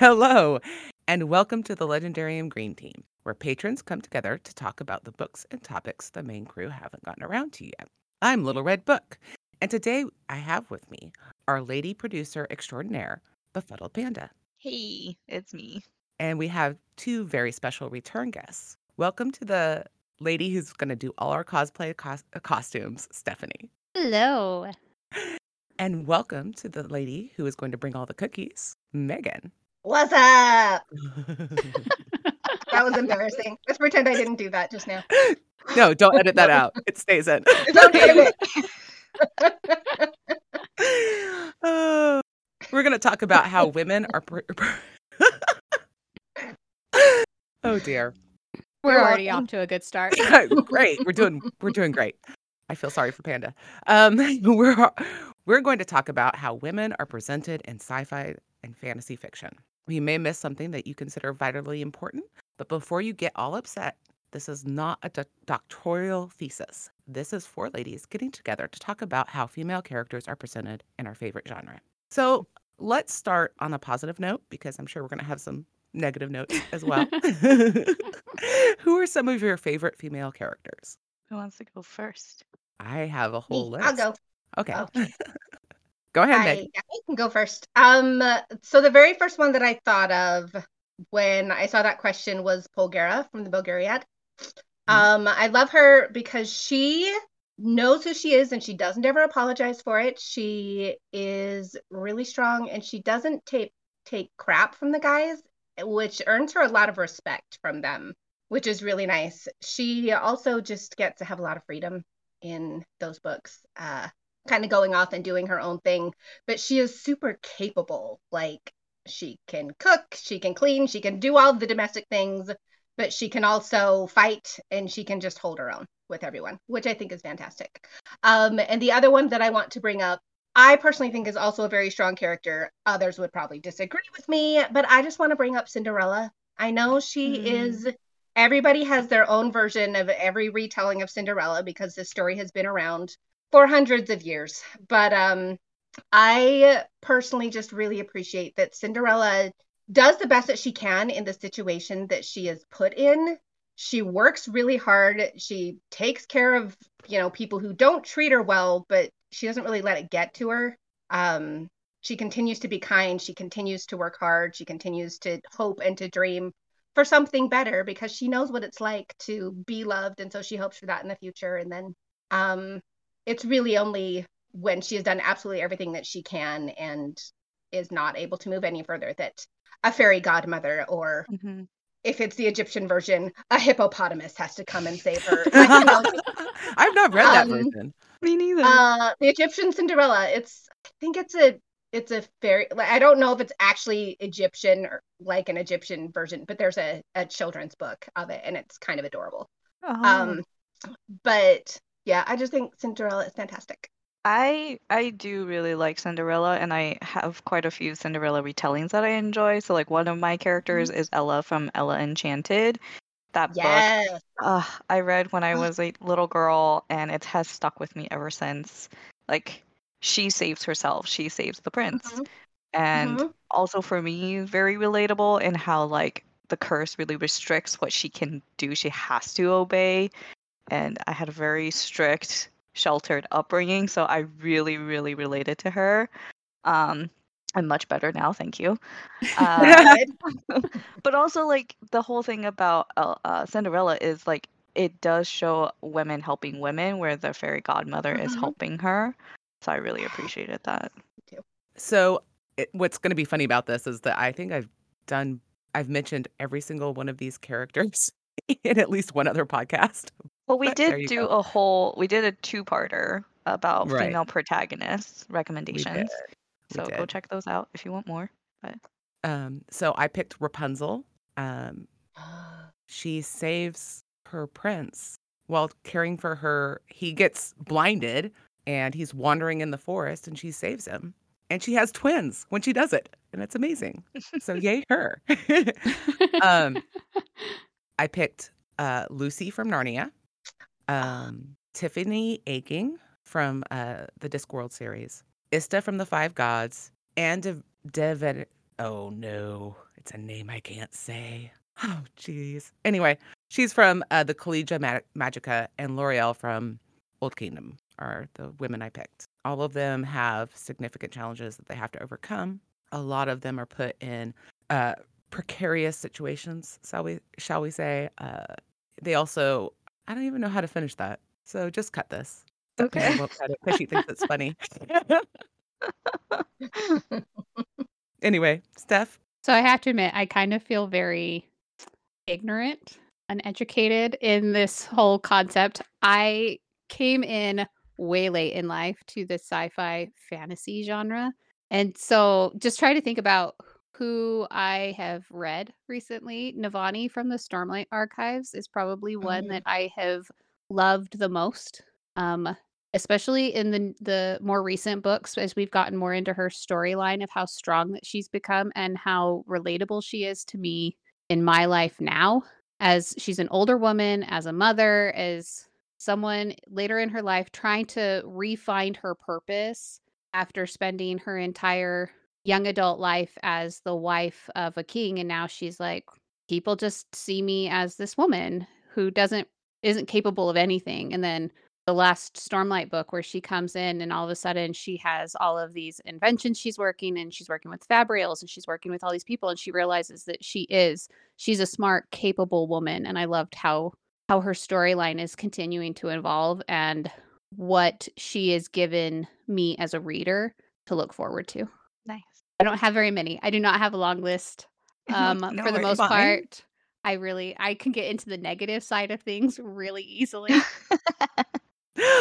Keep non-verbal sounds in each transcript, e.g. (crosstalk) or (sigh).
Hello, and welcome to the Legendarium Green Team, where patrons come together to talk about the books and topics the main crew haven't gotten around to yet. I'm Little Red Book, and today I have with me our lady producer extraordinaire, Befuddled Panda. Hey, it's me. And we have two very special return guests. Welcome to the lady who's going to do all our cosplay cos- costumes, Stephanie. Hello. And welcome to the lady who is going to bring all the cookies, Megan. What's up? (laughs) (laughs) That was embarrassing. Let's pretend I didn't do that just now. no, don't edit that (laughs) out. It stays in. Don't Uh, we're going to talk about how women are. Pr- oh dear. We're You're already welcome. off to a good start. great. We're doing we're doing great. I feel sorry for Panda. Um, we're we're going to talk about how women are presented in sci-fi and fantasy fiction. You may miss something that you consider vitally important, but before you get all upset, this is not a doc- doctoral thesis. This is four ladies getting together to talk about how female characters are presented in our favorite genre. So let's start on a positive note because I'm sure we're going to have some negative notes as well. (laughs) (laughs) Who are some of your favorite female characters? Who wants to go first? I have a whole Me. list. I'll go. Okay. Oh. (laughs) go ahead, I, Meg. I can go first. Um, so the very first one that I thought of when I saw that question was Polgara from the Belgariad. Um, I love her because she knows who she is and she doesn't ever apologize for it. She is really strong and she doesn't take take crap from the guys, which earns her a lot of respect from them, which is really nice. She also just gets to have a lot of freedom in those books. Uh kind of going off and doing her own thing, but she is super capable. Like she can cook, she can clean, she can do all the domestic things, but she can also fight and she can just hold her own with everyone, which I think is fantastic. Um, and the other one that I want to bring up, I personally think is also a very strong character. Others would probably disagree with me, but I just want to bring up Cinderella. I know she Mm. is everybody has their own version of every retelling of Cinderella because this story has been around for hundreds of years. But um I personally just really appreciate that Cinderella does the best that she can in the situation that she is put in. She works really hard. She takes care of, you know, people who don't treat her well, but she doesn't really let it get to her. Um she continues to be kind, she continues to work hard, she continues to hope and to dream for something better because she knows what it's like to be loved and so she hopes for that in the future and then um it's really only when she has done absolutely everything that she can and is not able to move any further that a fairy godmother or Mm-hmm. if it's the Egyptian version, a hippopotamus has to come and save her. (laughs) I've not read that Um, version. Me neither. uh, the Egyptian Cinderella. It's I think it's a it's a fairy. Like, I don't know if it's actually Egyptian or like an Egyptian version, but there's a, a children's book of it, and it's kind of adorable. Oh, Um, but yeah, I just think Cinderella is fantastic. I I do really like Cinderella, and I have quite a few Cinderella retellings that I enjoy. So like one of my characters is Ella from Ella Enchanted. That book uh, I read when I was a little girl, and it has stuck with me ever since. Like, she saves herself, she saves the prince. Mhm. And Mhm. also for me, very relatable in how, like, the curse really restricts what she can do. She has to obey. And I had a very strict, sheltered upbringing, so I really, really related to her. Um, I'm much better now, thank you. Uh, (laughs) but also like the whole thing about uh, uh, Cinderella is like it does show women helping women where the fairy godmother is Mhm. helping her. So I really appreciated that. So, it, what's going to be funny about this is that I think I've done, I've mentioned every single one of these characters (laughs) in at least one other podcast. Well, we But did do go. a whole we did a two-parter about Right. female protagonists recommendations. So go check those out if you want more. Um, so I picked Rapunzel. Um, (gasps) she saves her prince while caring for her. He gets blinded and he's wandering in the forest and she saves him. And she has twins when she does it. And it's amazing. So (laughs) yay her. (laughs) um, I picked uh, Lucy from Narnia, um, Tiffany Aching from uh, the Discworld series, Ista from the Five Gods, and De- Dev- Oh no, it's a name I can't say. Oh jeez. Anyway, she's from uh, the Collegia Mag- Magica, and Lirael from Old Kingdom are the women I picked. All of them have significant challenges that they have to overcome. A lot of them are put in uh, precarious situations, shall we shall we say? Uh, they also I don't even know how to finish that, so just cut this. Okay. won't cut it because she thinks it's funny. (laughs) anyway, Steph. So I have to admit, I kind of feel very ignorant, uneducated in this whole concept. I came in way late in life to the sci-fi fantasy genre. And so just try to think about who I have read recently. Navani from the Stormlight Archives is probably one Mhm. that I have loved the most. Um, especially in the the more recent books as we've gotten more into her storyline of how strong that she's become and how relatable she is to me in my life now as she's an older woman, as a mother, as someone later in her life trying to refine her purpose after spending her entire young adult life as the wife of a king and now she's like people just see me as this woman who doesn't isn't capable of anything and then the last stormlight book where she comes in and all of a sudden she has all of these inventions she's working and she's working with fabrials and she's working with all these people and she realizes that she is she's a smart capable woman and i loved how how her storyline is continuing to evolve and what she is given me as a reader to look forward to. I don't have very many i do not have a long list (laughs) um No for the most Fine. part i really i can get into the negative side of things really easily (laughs)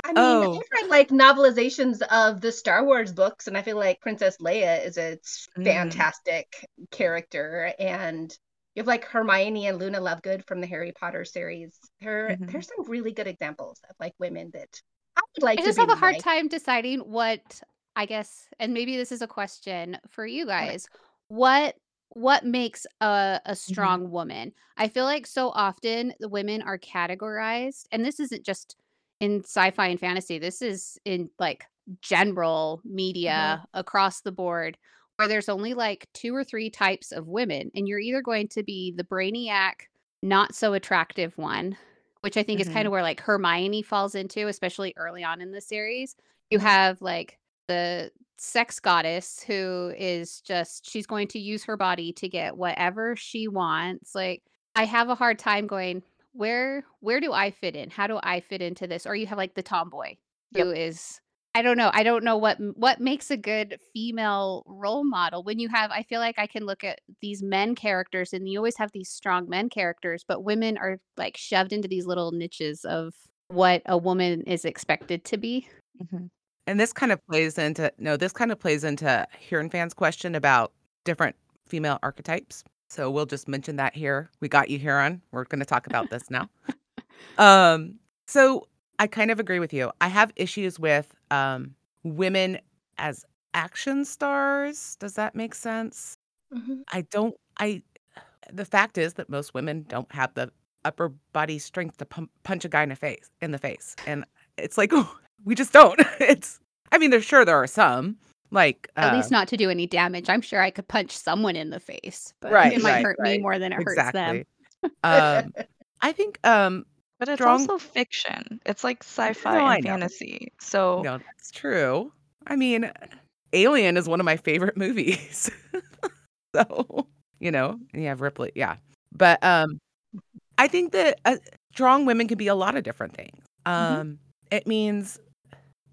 I mean, oh, I've read like novelizations of the Star Wars books, and I feel like Princess Leia is a s- Mm. fantastic character. And you have like Hermione and Luna Lovegood from the Harry Potter series. There, Mhm. there's some really good examples of like women that I would like I just be have a hard like. time deciding what I guess, and maybe this is a question for you guys. What what makes a a mm-hmm. strong woman? I feel like so often the women are categorized, and this isn't just in sci-fi and fantasy. This is in like general mm-hmm. media across the board where there's only like two or three types of women and you're either going to be the brainiac not so attractive one which I think is mm-hmm. kind of where like Hermione falls into, especially early on in the series. You have like the sex goddess who is just she's going to use her body to get whatever she wants. Like I have a hard time going where where do I fit in? How do I fit into this? Or you have like the tomboy who is I don't know. I don't know what what makes a good female role model. When you have I feel like I can look at these men characters and you always have these strong men characters, but women are like shoved into these little niches of what a woman is expected to be. Mhm. And this kind of plays into no, this kind of plays into Huron fans' question about different female archetypes. So we'll just mention that here. We got you, Huron. We're going to talk about this now. (laughs) Um, so I kind of agree with you. I have issues with um, women as action stars. Does that make sense? Mhm. I don't. I. The fact is that most women don't have the upper body strength to pump, punch a guy in the face. In the face, and it's like (laughs) we just don't. (laughs) It's. I mean, there's sure there are some like At uh, least not to do any damage. I'm sure I could punch someone in the face, but Right, it might right, hurt me more than it hurts them. (laughs) um, I think um, But it's Strong- also fiction. It's like sci-fi No, and fantasy. So no, that's true. I mean, Alien is one of my favorite (laughs) movies. (laughs) so, you know, and you have Ripley, yeah. But um I think that uh, strong women can be a lot of different things. Um it means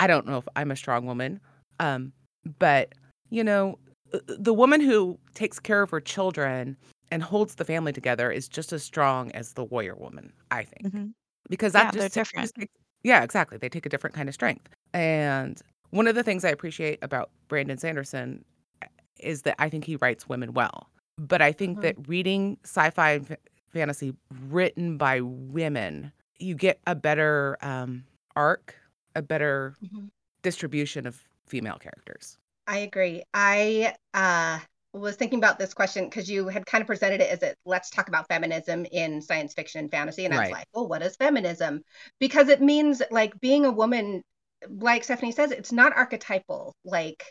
I don't know if I'm a strong woman. Um but you know, uh, the woman who takes care of her children and holds the family together is just as strong as the warrior woman, I think Mhm. because that Yeah, they're different. just yeah, exactly. They take a different kind of strength. And one of the things I appreciate about Brandon Sanderson uh, is that I think he writes women well. But I think Mhm. that reading sci-fi and fa- fantasy written by women, you get a better um, arc, a better Mhm. distribution of female characters. I agree. I uh, was thinking about this question because you had kind of presented it as a let's talk about feminism in science fiction and fantasy. And I was like, well, what is feminism? Because it means like being a woman, like Stephanie says, it's not archetypal. Like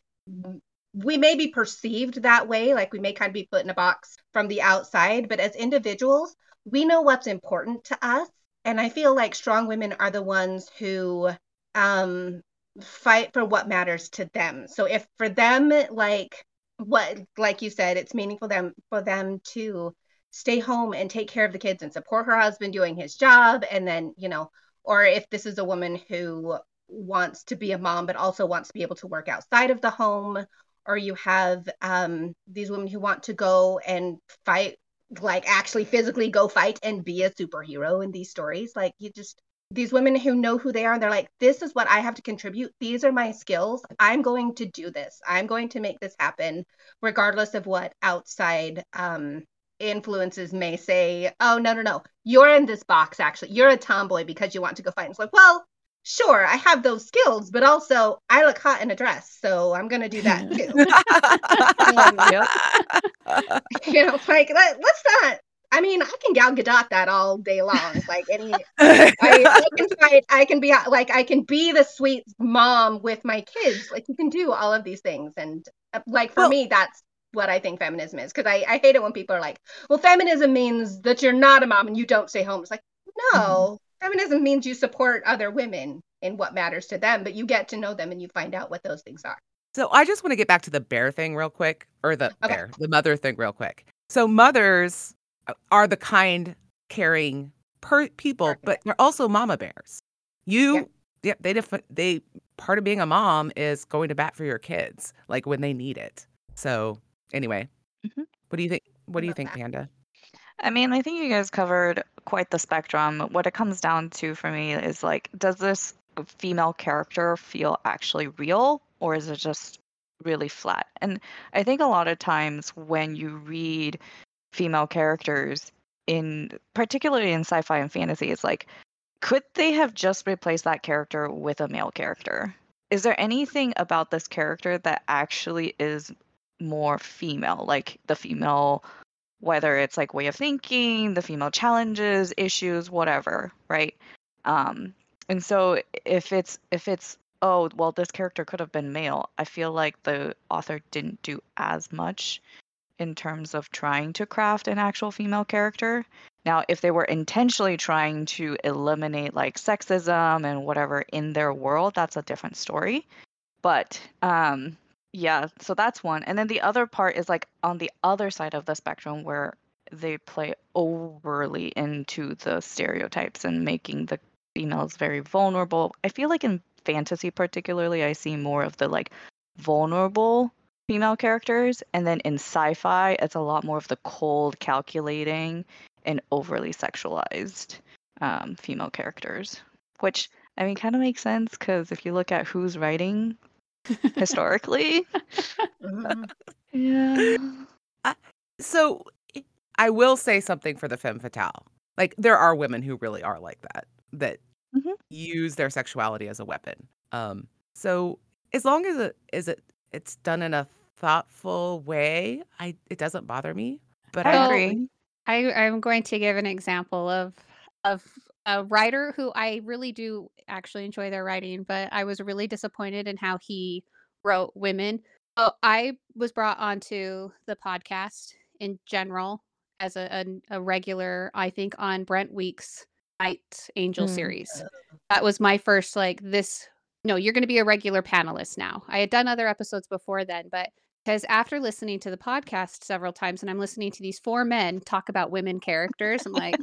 we may be perceived that way, like we may kind of be put in a box from the outside, but as individuals, we know what's important to us. And I feel like strong women are the ones who um, fight for what matters to them. So if for them, like what, like you said, it's meaningful them for them to stay home and take care of the kids and support her husband doing his job, and then you know, or if this is a woman who wants to be a mom but also wants to be able to work outside of the home or you have um, these women who want to go and fight like actually physically go fight and be a superhero in these stories like you just these women who know who they are and they're like this is what i have to contribute. These are my skills. I'm going to do this. I'm going to make this happen regardless of what outside um, influences may say. Oh no no no. You're in this box actually. You're a tomboy because you want to go fight. And it's like well sure, I have those skills, but also I look hot in a dress, so I'm gonna do that too. (laughs) um, (laughs) you know, like let, us not. I mean, I can Gal Gadot that all day long. Like any, (laughs) I, I, can fight. I can be like I can be the sweet mom with my kids. Like you can do all of these things, and uh, like for well, me, that's what I think feminism is. Because I, I hate it when people are like, "Well, feminism means that you're not a mom and you don't stay home." It's like, no, mm-hmm feminism means you support other women in what matters to them, but you get to know them and you find out what those things are. So I just want to get back to the bear thing real quick, or the okay. bear, the mother thing real quick. So mothers are the kind caring per- people, Perfect. but they're also mama bears. You, yeah, yeah they def- they part of being a mom is going to bat for your kids, like when they need it. So anyway, mm-hmm. what do you think? What do you think, that. Panda? I mean, I think you guys covered quite the spectrum. What it comes down to for me is like, does this female character feel actually real or is it just really flat? And I think a lot of times when you read female characters in particularly in sci-fi and fantasy, it's like, could they have just replaced that character with a male character? Is there anything about this character that actually is more female, like the female whether it's like way of thinking, the female challenges, issues, whatever, right? Um, and so if it's if it's oh well this character could have been male, I feel like the author didn't do as much in terms of trying to craft an actual female character. Now, if they were intentionally trying to eliminate like sexism and whatever in their world, that's a different story. But um, yeah, so that's one. And then the other part is like on the other side of the spectrum where they play overly into the stereotypes and making the females very vulnerable. I feel like in fantasy particularly I see more of the like vulnerable female characters and then in sci-fi it's a lot more of the cold calculating and overly sexualized um, female characters which i mean kind of makes sense because if you look at who's writing (laughs) historically. Mm-hmm. (laughs) yeah. I, so I will say something for the femme fatale. Like there are women who really are like that, that mm-hmm. use their sexuality as a weapon. Um, so as long as it is it it's done in a thoughtful way, I it doesn't bother me. But I, I agree. I, I'm going to give an example of of a writer who I really do actually enjoy their writing, but I was really disappointed in how he wrote women. So I was brought onto the podcast in general as a, a, a regular, I think, on Brent Weeks Night Angel mm. series. That was my first like this. No, you're going to be a regular panelist now. I had done other episodes before then, but because after listening to the podcast several times and I'm listening to these four men talk about women characters, I'm like,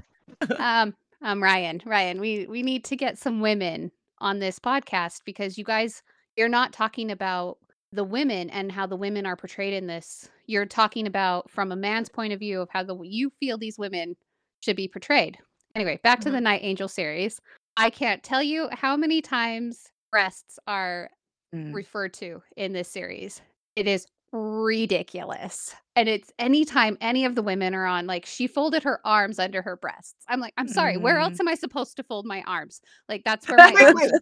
(laughs) um, um, Ryan, Ryan, we we need to get some women on this podcast because you guys you're not talking about the women and how the women are portrayed in this. You're talking about from a man's point of view of how the you feel these women should be portrayed. Anyway, back mm-hmm. to the Night Angel series. I can't tell you how many times breasts are mm. referred to in this series. It is ridiculous. And it's anytime any of the women are on, like she folded her arms under her breasts. I'm like, I'm sorry, where else mm-hmm. am I supposed to fold my arms? Like that's where (laughs) my arms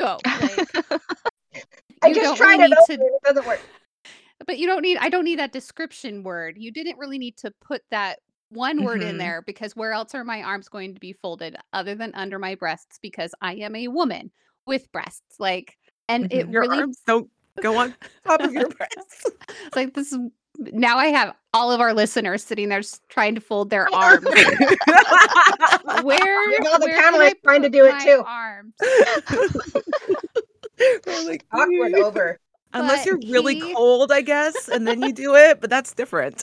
go. Like, (laughs) I just tried really it, to... it doesn't work. But you don't need I don't need that description word. You didn't really need to put that one word mm-hmm. in there because where else are my arms going to be folded other than under my breasts because I am a woman with breasts. Like and mm-hmm. it Your really arms don't Go on top of your breasts (laughs) like this is now I have all of our listeners sitting there trying to fold their arms. (laughs) Where There's all the where can trying to do it too. Arms? (laughs) Like, Awkward over. Unless But you're really he- cold, I guess, and then you do it, but that's different.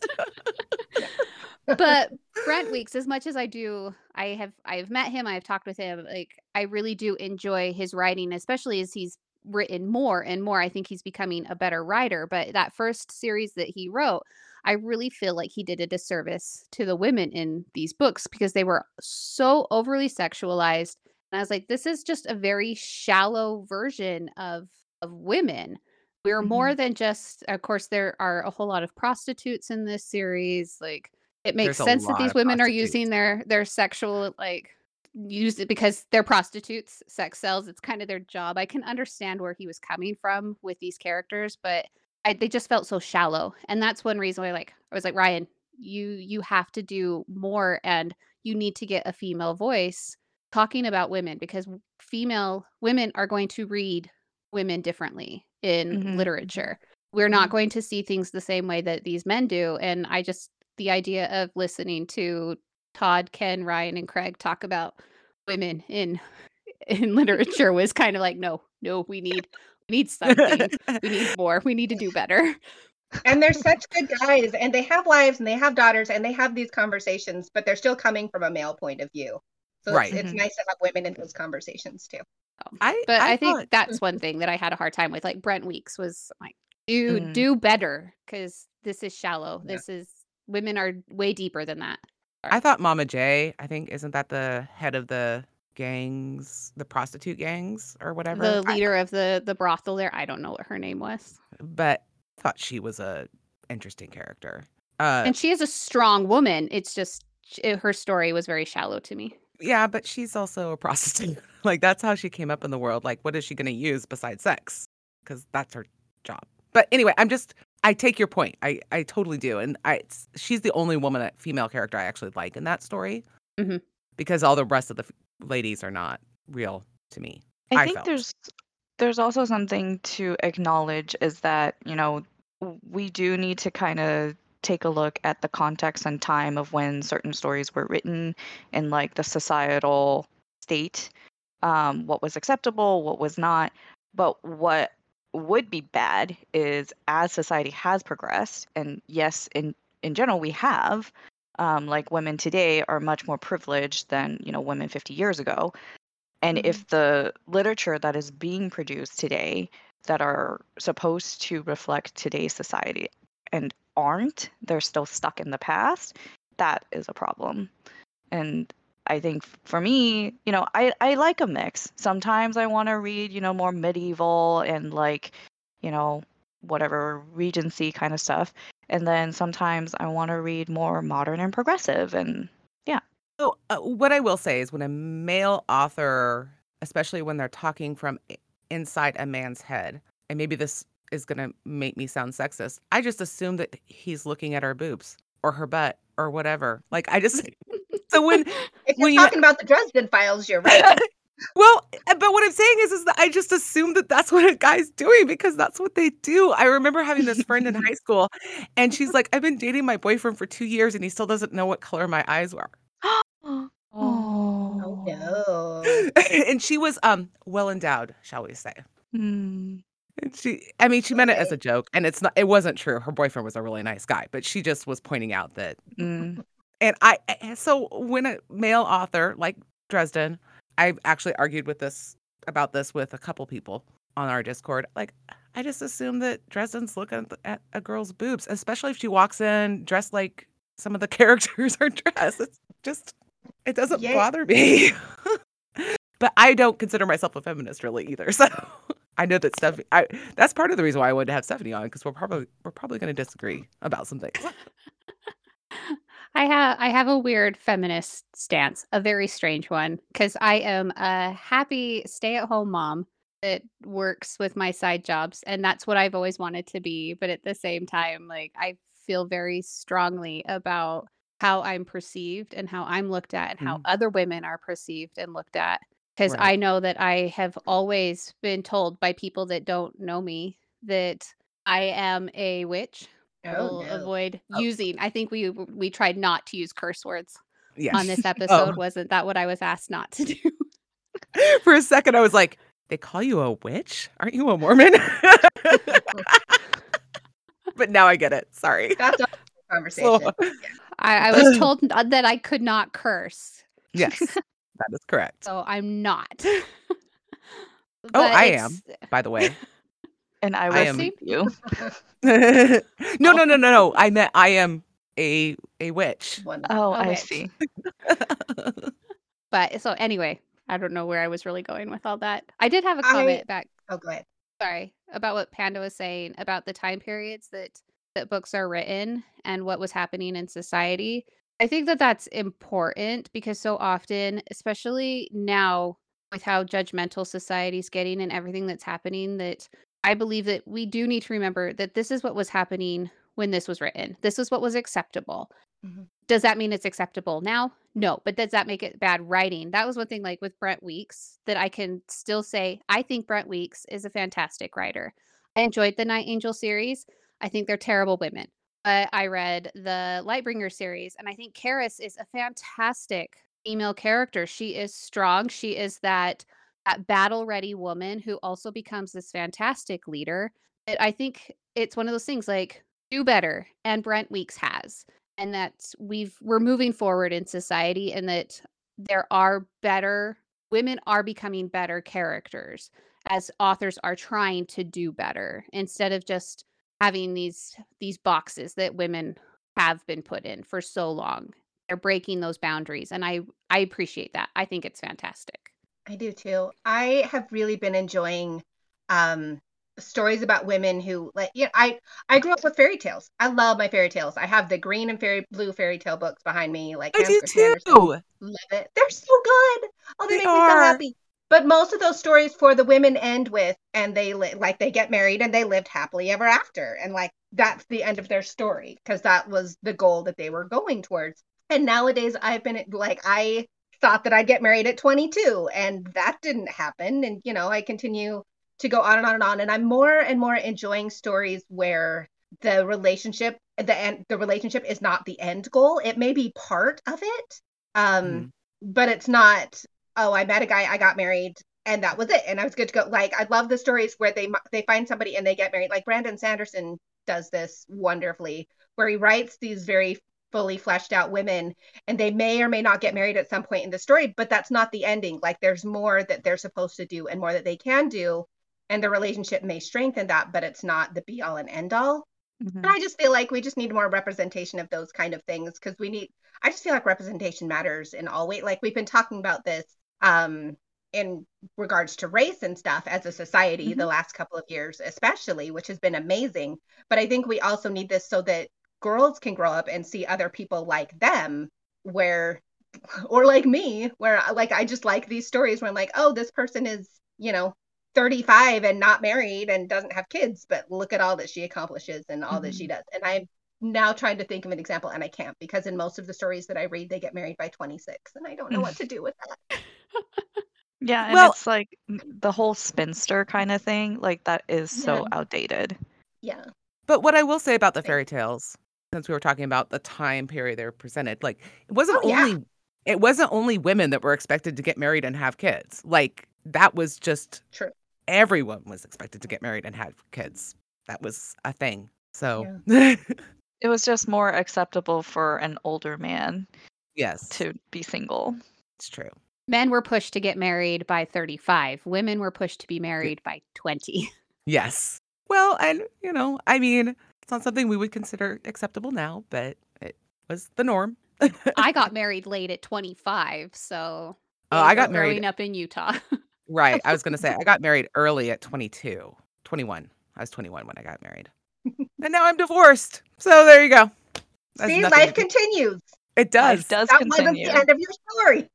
But Brent Weeks, as much as I do, I have I've met him, I've talked with him. Like I really do enjoy his writing, especially as he's written more and more. I think he's becoming a better writer. But that first series that he wrote, I really feel like he did a disservice to the women in these books because they were so overly sexualized. And I was like, this is just a very shallow version of of women. We're more mm-hmm. than just of course there are a whole lot of prostitutes in this series. Like it makes There's sense that these women are using their their sexual like use it because they're prostitutes sex sells it's kind of their job. I can understand where he was coming from with these characters but I, they just felt so shallow and that's one reason why like i was like ryan you you have to do more and you need to get a female voice talking about women because female women are going to read women differently in Mhm. literature. We're not going to see things the same way that these men do and i just the idea of listening to todd ken ryan and craig talk about women in (laughs) in literature was kind of like no no we need we need something we need (laughs) more we need to do better And they're such good guys, and they have wives and they have daughters, and they have these conversations, but they're still coming from a male point of view. So Right. it's, it's Mhm. nice to have women in those conversations too. I, but i, think thought- that's one thing that i had a hard time with like brent weeks was like do Mm. do better because this is shallow Yeah. this is women are way deeper than that I thought Mama J, I think, isn't that the head of the gangs, the prostitute gangs or whatever? the I- leader of the the brothel there i don't know what her name was but I thought she was a interesting character. Uh, and she is a strong woman it's just it- her story was very shallow to me yeah, but she's also a (laughs) prostitute. like that's how she came up in the world. Like, what is she going to use besides sex? Because that's her job. But anyway, I'm just. I take your point. I I totally do, and I she's the only woman, female character I actually like in that story. Mhm. Because all the rest of the f- ladies are not real to me. I I think felt. there's there's also something to acknowledge is that, you know, we do need to kind of take a look at the context and time of when certain stories were written and like the societal state, um, what was acceptable, what was not. But what would be bad is as society has progressed, and yes, in in general we have, um, like women today are much more privileged than you know women 50 years ago and if the literature that is being produced today that are supposed to reflect today's society and aren't, they're still stuck in the past, that is a problem. And I think for me, you know, I, I like a mix. Sometimes I want to read, you know, more medieval and like, you know, whatever Regency kind of stuff. And then sometimes I want to read more modern and progressive. And yeah. So, uh, what I will say is when a male author, especially when they're talking from inside a man's head, and maybe this is going to make me sound sexist, I just assume that he's looking at her boobs or her butt or whatever. Like, I just, (laughs) (laughs) so when, (laughs) If you're When you- talking about the Dresden Files, you're right. (laughs) well, uh, but what I'm saying is, is that I just assume that that's what a guy's doing because that's what they do. I remember having this friend in high school, and she's like, I've been dating my boyfriend for two years, and he still doesn't know what color my eyes were. (gasps) oh, oh no. (laughs) and she was um well endowed, shall we say. Hmm. And she I mean she meant it as a joke and it's not it wasn't true. Her boyfriend was a really nice guy, but she just was pointing out that Mm. And I so when a male author like Dresden, I've actually argued with this about this with a couple people on our Discord. Like I just assume that Dresden's looking at, a girl's boobs, especially if she walks in dressed like some of the (laughs) characters are dressed. It's just it doesn't Yeah. bother me. (laughs) but I don't consider myself a feminist really either. (laughs) So I know that Stephanie I that's part of the reason why I wanted to have Stephanie on because we're probably we're probably gonna disagree about some things. I have I have a weird feminist stance, a very strange one, because I am a happy stay-at-home mom that works with my side jobs, and that's what I've always wanted to be. But at the same time, like I feel very strongly about how I'm perceived and how I'm looked at and how Mhm. other women are perceived and looked at. Because Right. I know that I have always been told by people that don't know me that I am a witch. I Oh, will no. avoid Oh. using. I think we we tried not to use curse words Yes. on this (laughs) episode. Oh. Wasn't that what I was asked not to do? (laughs) For a second, I was like, they call you a witch? Aren't you a Mormon? (laughs) but now I get it. Sorry. That's a conversation. So- I, I was told uh, that I could not curse, yes, that is correct. so I'm not. Oh, I am. By the way. And I I will am- see you. (laughs) (laughs) no, no, no, no, no. I meant I am a a witch. One. Oh, A I witch. see. (laughs) But so anyway, I don't know where I was really going with all that. I did have a comment back. Oh, go ahead. Sorry about what Panda was saying about the time periods that that books are written and what was happening in society. I think that that's important because so often, especially now with how judgmental society's getting and everything that's happening, that I believe that we do need to remember that this is what was happening when this was written. This is what was acceptable. Mhm. Does that mean it's acceptable now? No, but does that make it bad writing? That was one thing, like with Brent Weeks, that I can still say I think Brent Weeks is a fantastic writer. I enjoyed the Night Angel series. I think they're terrible women. But I read the Lightbringer series, and I think Karris is a fantastic female character. She is strong. She is that that battle ready woman who also becomes this fantastic leader. But I think it's one of those things like do better, and Brent Weeks has, and that we've we're moving forward in society, and that there are better women are becoming better characters as authors are trying to do better instead of just having these these boxes that women have been put in for so long they're breaking those boundaries and i i appreciate that i think it's fantastic I do too. I have really been enjoying um stories about women who like yeah, I I grew up with fairy tales. I love my fairy tales. I have the green and fairy blue fairy tale books behind me like I Hans do Christian too. Love it. They're so good. Oh, they, They make me so happy. But most of those stories for the women end with and they li- like they get married and they lived happily ever after and like that's the end of their story because that was the goal that they were going towards. And nowadays I've been like I thought that I'd get married at 22 and that didn't happen and you know I continue to go on and on and on and I'm more and more enjoying stories where the relationship the end the relationship is not the end goal. It may be part of it. Um Mhm. but it's not oh i met a guy i got married and that was it and i was good to go like i love the stories where they they find somebody and they get married like brandon sanderson does this wonderfully where he writes these very fully fleshed out women and they may or may not get married at some point in the story but that's not the ending like there's more that they're supposed to do and more that they can do and the relationship may strengthen that but it's not the be all and end all Mhm. and I just feel like we just need more representation of those kind of things because we need, I just feel like representation matters in all way. Like we've been talking about this um, in regards to race and stuff as a society the last couple of years, especially, which has been amazing. But I think we also need this so that girls can grow up and see other people like them where, (laughs) or like me, where uh, like I just like these stories where I'm like, oh, this person is, you know, 35 and not married and doesn't have kids, but look at all that she accomplishes and all that she mm-hmm. does. And I'm now trying to think of an example and I can't because in most of the stories that I read, they get married by 26 and I don't know what to do with that. (laughs) Yeah, and Well- it's like the whole spinster kind of thing, like that is so Yeah. outdated. Yeah. But what I will say about the fairy tales, since we were talking about the time period they were presented, like it wasn't Oh, yeah. only it wasn't only women that were expected to get married and have kids. Like that was just True. everyone was expected to get married and have kids. That was a thing. So (laughs) It was just more acceptable for an older man yes, to be single. it's true. men were pushed to get married by 35 women were pushed to be married by 20 (laughs) Yes. Well, and you know, I mean, it's not something we would consider acceptable now, but it was the norm. i (laughs) got married late at 25 so Oh, I got married up in utah (laughs) Right. I was going to say, I got married early at 22, 21. I was 21 when I got married. (laughs) and now I'm divorced. So there you go. That's See, life to continues. It does. Life does That wasn't the end of your story.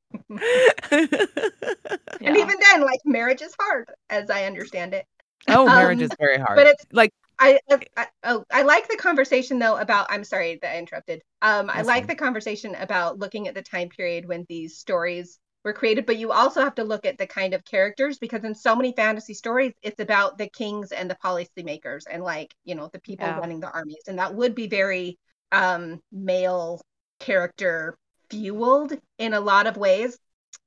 And even then, like marriage is hard, as I understand it. oh, marriage Um, is very hard. But it's like, I, I, I oh I like the conversation though about I'm sorry that I interrupted. Um I That's like fine. the conversation about looking at the time period when these stories were created, but you also have to look at the kind of characters because in so many fantasy stories, it's about the kings and the policymakers and like, you know, the people Yeah. running the armies. And that would be very um male character fueled in a lot of ways.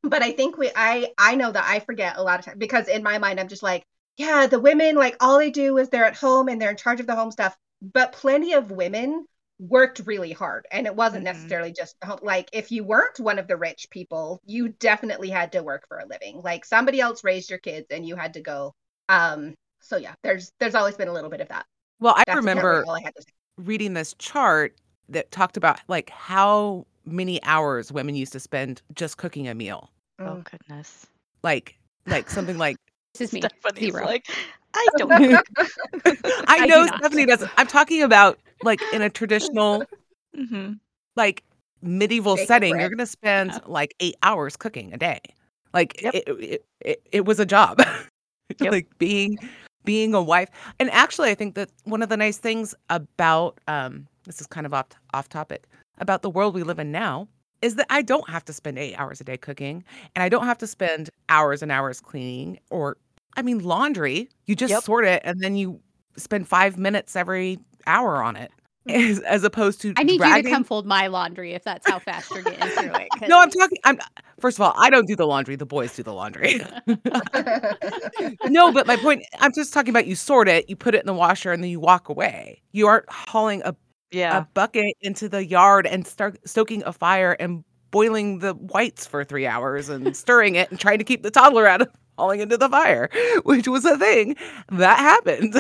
But I think we I I know that I forget a lot of times because in my mind I'm just like, yeah, the women like all they do is they're at home and they're in charge of the home stuff. But plenty of women worked really hard and it wasn't Mhm. necessarily just home like if you weren't one of the rich people you definitely had to work for a living like somebody else raised your kids and you had to go um so yeah there's there's always been a little bit of that Well, I That's remember I had to say. reading this chart that talked about like how many hours women used to spend just cooking a meal. Oh goodness. Like like something like This is me. Stephanie's Zero. like, I don't. (laughs) (laughs) I I do know not. Stephanie doesn't. I'm talking about like in a traditional hmm like medieval Bake setting, bread. you're gonna spend Yeah. like eight hours cooking a day. Like Yep. it, it, it, it was a job. (laughs) Yep. like being being a wife. And actually, I think that one of the nice things about um, this is kind of off off topic about the world we live in now is that I don't have to spend eight hours a day cooking, and I don't have to spend hours and hours cleaning or I mean laundry. You just Yep. sort it and then you spend five minutes every hour on it. (laughs) Mm-hmm. As, as opposed to I need you to come fold my laundry if that's how fast you're getting through it. (laughs) no, I'm talking. I'm first of all, I don't do the laundry. The boys do the laundry. (laughs) no, but my point, I'm just talking about you sort it, you put it in the washer, and then you walk away. You aren't hauling a, Yeah. a bucket into the yard and start stoking a fire and boiling the whites for three hours and stirring it and trying to keep the toddler out of falling into the fire, which was a thing that happened.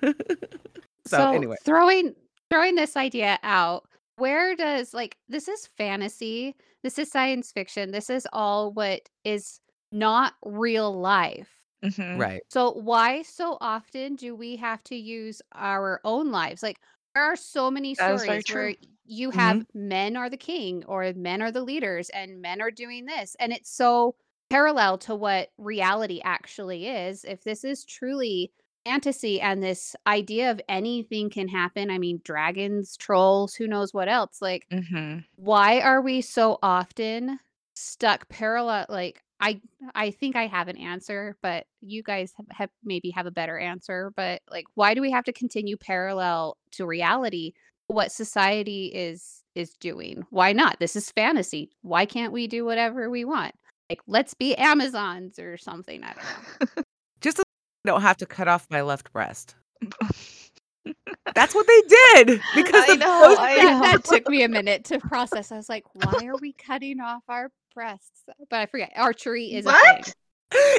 (laughs) so, anyway, throwing throwing this idea out, where does like this is fantasy, this is science fiction, this is all what is not real life. hmm right. So why so often do we have to use our own lives? Like there are so many That is stories where true. you have men are the king or men are the leaders and men are doing this and it's so parallel to what reality actually is. If this is truly fantasy and this idea of anything can happen, I mean dragons, trolls, who knows what else, like hmm why are we so often stuck parallel like i i think i have an answer but you guys have, have maybe have a better answer but like why do we have to continue parallel to reality what society is is doing? Why not? This is fantasy. Why can't we do whatever we want like let's be amazons or something i don't know (laughs) Just so I don't have to cut off my left breast. (laughs) That's what they did because I know, those I things. that, (laughs) that took me a minute to process i was like why are we cutting off our breasts but i forget archery is a What? thing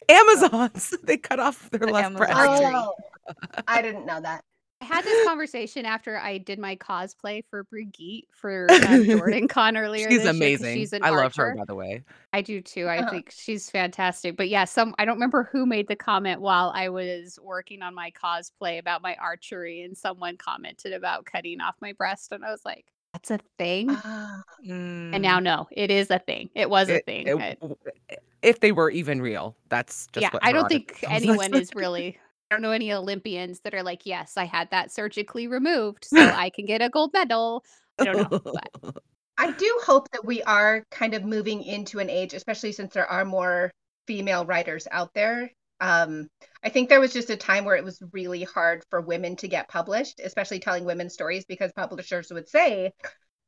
Amazons. They cut off their The left Amazon breast. oh, I didn't know that. I had this conversation after I did my cosplay for Brigitte for um, (laughs) Jordan Con earlier. She's this year 'cause amazing. She's an I love her, by the way. I do too. I Uh-huh. think she's fantastic. But yeah, some I don't remember who made the comment while I was working on my cosplay about my archery, and someone commented about cutting off my breast, and I was like, "That's a thing." Ah. and now, no, it is a thing. It was a thing. it- I- if they were even real, that's just yeah, I don't think (laughs) anyone is really. I don't know any Olympians that are like, yes, I had that surgically removed, so (laughs) I can get a gold medal. I don't know. But (laughs) I do hope that we are kind of moving into an age, especially since there are more female writers out there. Um, I think there was just a time where it was really hard for women to get published, especially telling women's stories, because publishers would say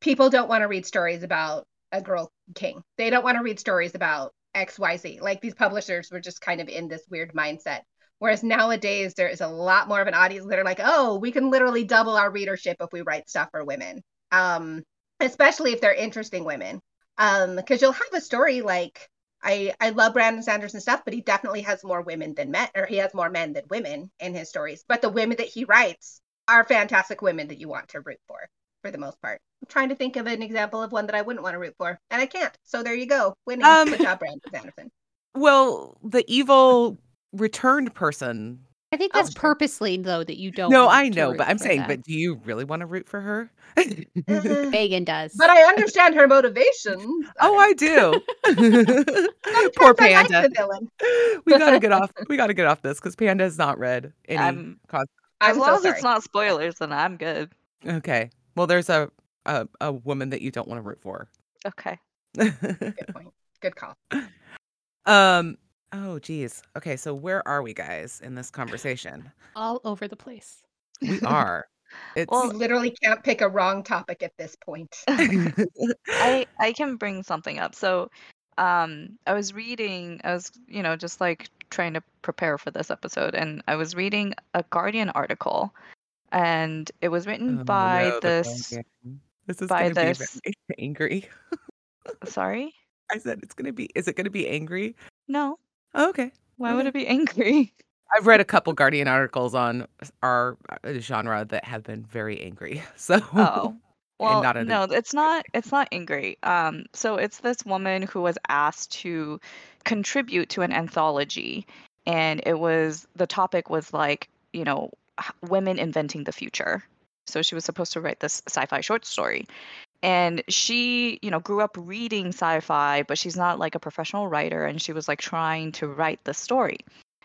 people don't want to read stories about a girl king. They don't want to read stories about XYZ. Like these publishers were just kind of in this weird mindset. Whereas nowadays, there is a lot more of an audience that are like, oh, we can literally double our readership if we write stuff for women. Um, especially if they're interesting women. Um, because you'll have a story like I I love Brandon Sanderson stuff, but he definitely has more women than men, or he has more men than women in his stories. But the women that he writes are fantastic women that you want to root for, for the most part. I'm trying to think of an example of one that I wouldn't want to root for, and I can't. So there you go, winning. Um, Good job, Brandon Sanderson. (laughs) well, the evil returned person. I think Oh, that's sure. purposely though that you don't. No, want I to know, root but I'm saying, them. but do you really want to root for her? (laughs) Megan does. but I understand her motivation. (laughs) oh, I do. (laughs) Poor I like Panda. we gotta get off. We gotta get off this because Panda has not read any. I'm- cos- As I'm long so as sorry. it's not spoilers, then I'm good. okay. Well, there's a, a a woman that you don't want to root for. Okay. Good point. Good call. Um. Oh, geez. Okay, so where are we, guys, in this conversation? All over the place. We (laughs) are. It's Well, literally can't pick a wrong topic at this point. (laughs) I I can bring something up. So, um, I was reading. I was, you know, just like trying to prepare for this episode, and I was reading a Guardian article, and it was written Oh, by no, the this. Guardian. This is by going to be this- very (laughs) angry. Sorry, I said it's going to be. Is it going to be angry? no. Oh, okay. Why would it be angry? (laughs) I've read a couple Guardian articles on our uh, genre that have been very angry. (laughs) So, Oh. (laughs) Well, in a no, it's not. It's not angry. Um, so it's this woman who was asked to contribute to an anthology, and it was the topic was like, you know, women inventing the future. So she was supposed to write this sci-fi short story, and she, you know, grew up reading sci-fi, but she's not like a professional writer, and she was like trying to write the story.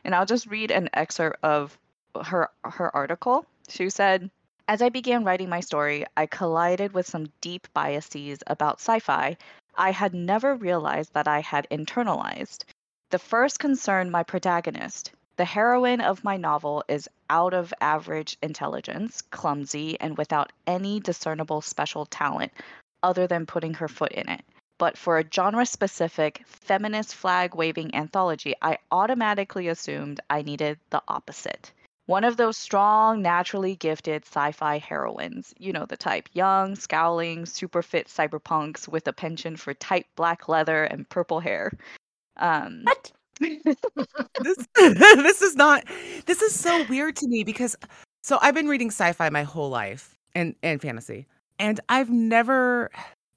And I'll just read an excerpt of her her article. She said. As I began writing my story, I collided with some deep biases about sci fi I had never realized that I had internalized. The first concerned my protagonist. The heroine of my novel is out of average intelligence, clumsy, and without any discernible special talent other than putting her foot in it. But for a genre specific, feminist flag waving anthology, I automatically assumed I needed the opposite. One of those strong, naturally gifted sci fi heroines. You know the type young, scowling, super fit cyberpunks with a penchant for tight black leather and purple hair. Um, What? This (laughs) this is not this is so weird to me because so I've been reading sci-fi my whole life and and fantasy and I've never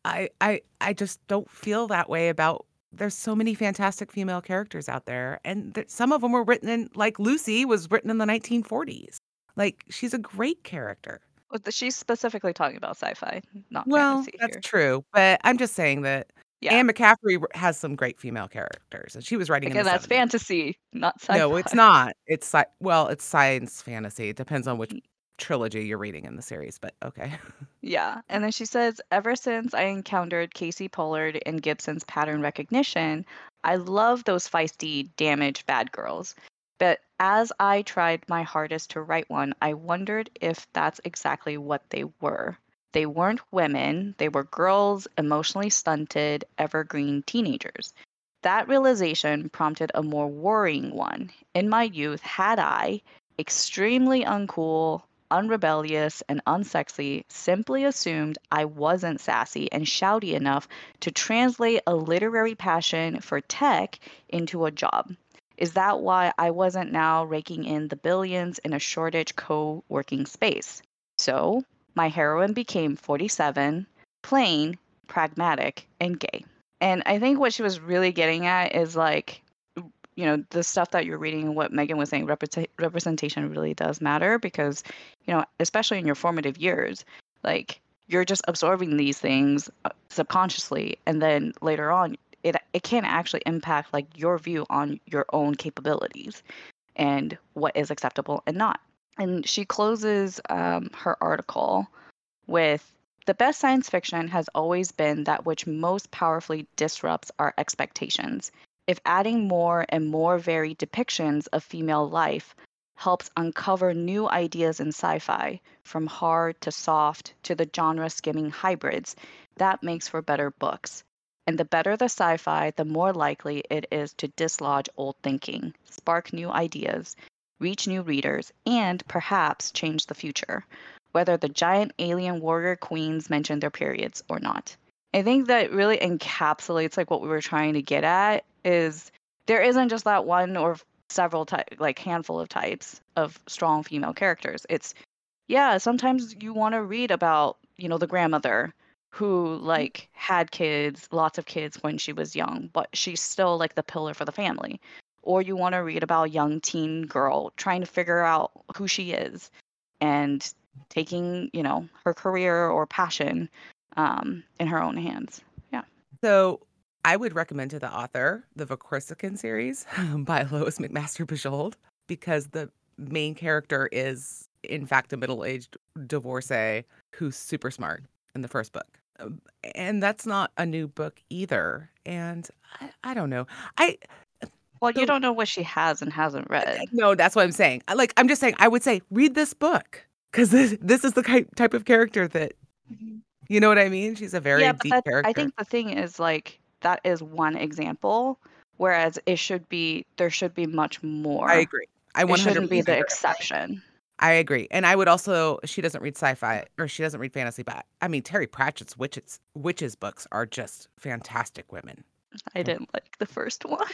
I I I just don't feel that way about there's so many fantastic female characters out there and that some of them were written in like Lucy was written in the 1940s. Like she's a great character. She's specifically talking about sci-fi, not Well, fantasy that's here. true, but I'm just saying that Yeah. Anne McCaffrey has some great female characters and she was writing Again, in uh, the that's 70s. fantasy, not sci-fi. No, it's not. It's sci- well, it's science fantasy. It depends on which mm. trilogy you're reading in the series, but okay. (laughs) Yeah. And then she says, ever since I encountered Cayce Pollard in Gibson's pattern recognition, I love those feisty, damaged bad girls. But as I tried my hardest to write one, I wondered if that's exactly what they were. They weren't women, they were girls, emotionally stunted, evergreen teenagers. That realization prompted a more worrying one. In my youth, had I, extremely uncool, unrebellious, and unsexy, simply assumed I wasn't sassy and shouty enough to translate a literary passion for tech into a job. Is that why I wasn't now raking in the billions in a Shoreditch co working space? So, my heroine became 47, plain, pragmatic, and gay. And I think what she was really getting at is like, you know, the stuff that you're reading what Megan was saying, represent- representation really does matter because, you know, especially in your formative years, like you're just absorbing these things uh, subconsciously. And then later on, it, it can actually impact like your view on your own capabilities and what is acceptable and not. And she closes um, her article with the best science fiction has always been that which most powerfully disrupts our expectations. If adding more and more varied depictions of female life helps uncover new ideas in sci fi, from hard to soft to the genre skimming hybrids, that makes for better books. And the better the sci fi, the more likely it is to dislodge old thinking, spark new ideas, reach new readers, and perhaps change the future, whether the giant alien warrior queens mention their periods or not. I think that really encapsulates like what we were trying to get at is there isn't just that one or several type like handful of types of strong female characters. It's yeah, sometimes you want to read about, you know, the grandmother who like had kids, lots of kids when she was young, but she's still like the pillar for the family. Or you want to read about a young teen girl trying to figure out who she is and taking, you know, her career or passion um, in her own hands. Yeah. So I would recommend to the author the Vorkosigan series (laughs) by Lois McMaster Bujold because the main character is, in fact, a middle aged divorcee who's super smart in the first book. Um, And that's not a new book either. and I, I don't know. I Well, you don't know what she has and hasn't read. no, that's what I'm saying. Like I'm just saying, I would say read this book because this this is the type of character that mm-hmm. you know what I mean. She's a very yeah, deep that, character. I think the thing is like that is one example, whereas it should be there should be much more. I agree. I 100 shouldn't be the exception. I agree. And I would also she doesn't read sci-fi or she doesn't read fantasy, but I mean Terry Pratchett's witches witches books are just fantastic women. I didn't like the first (laughs) one.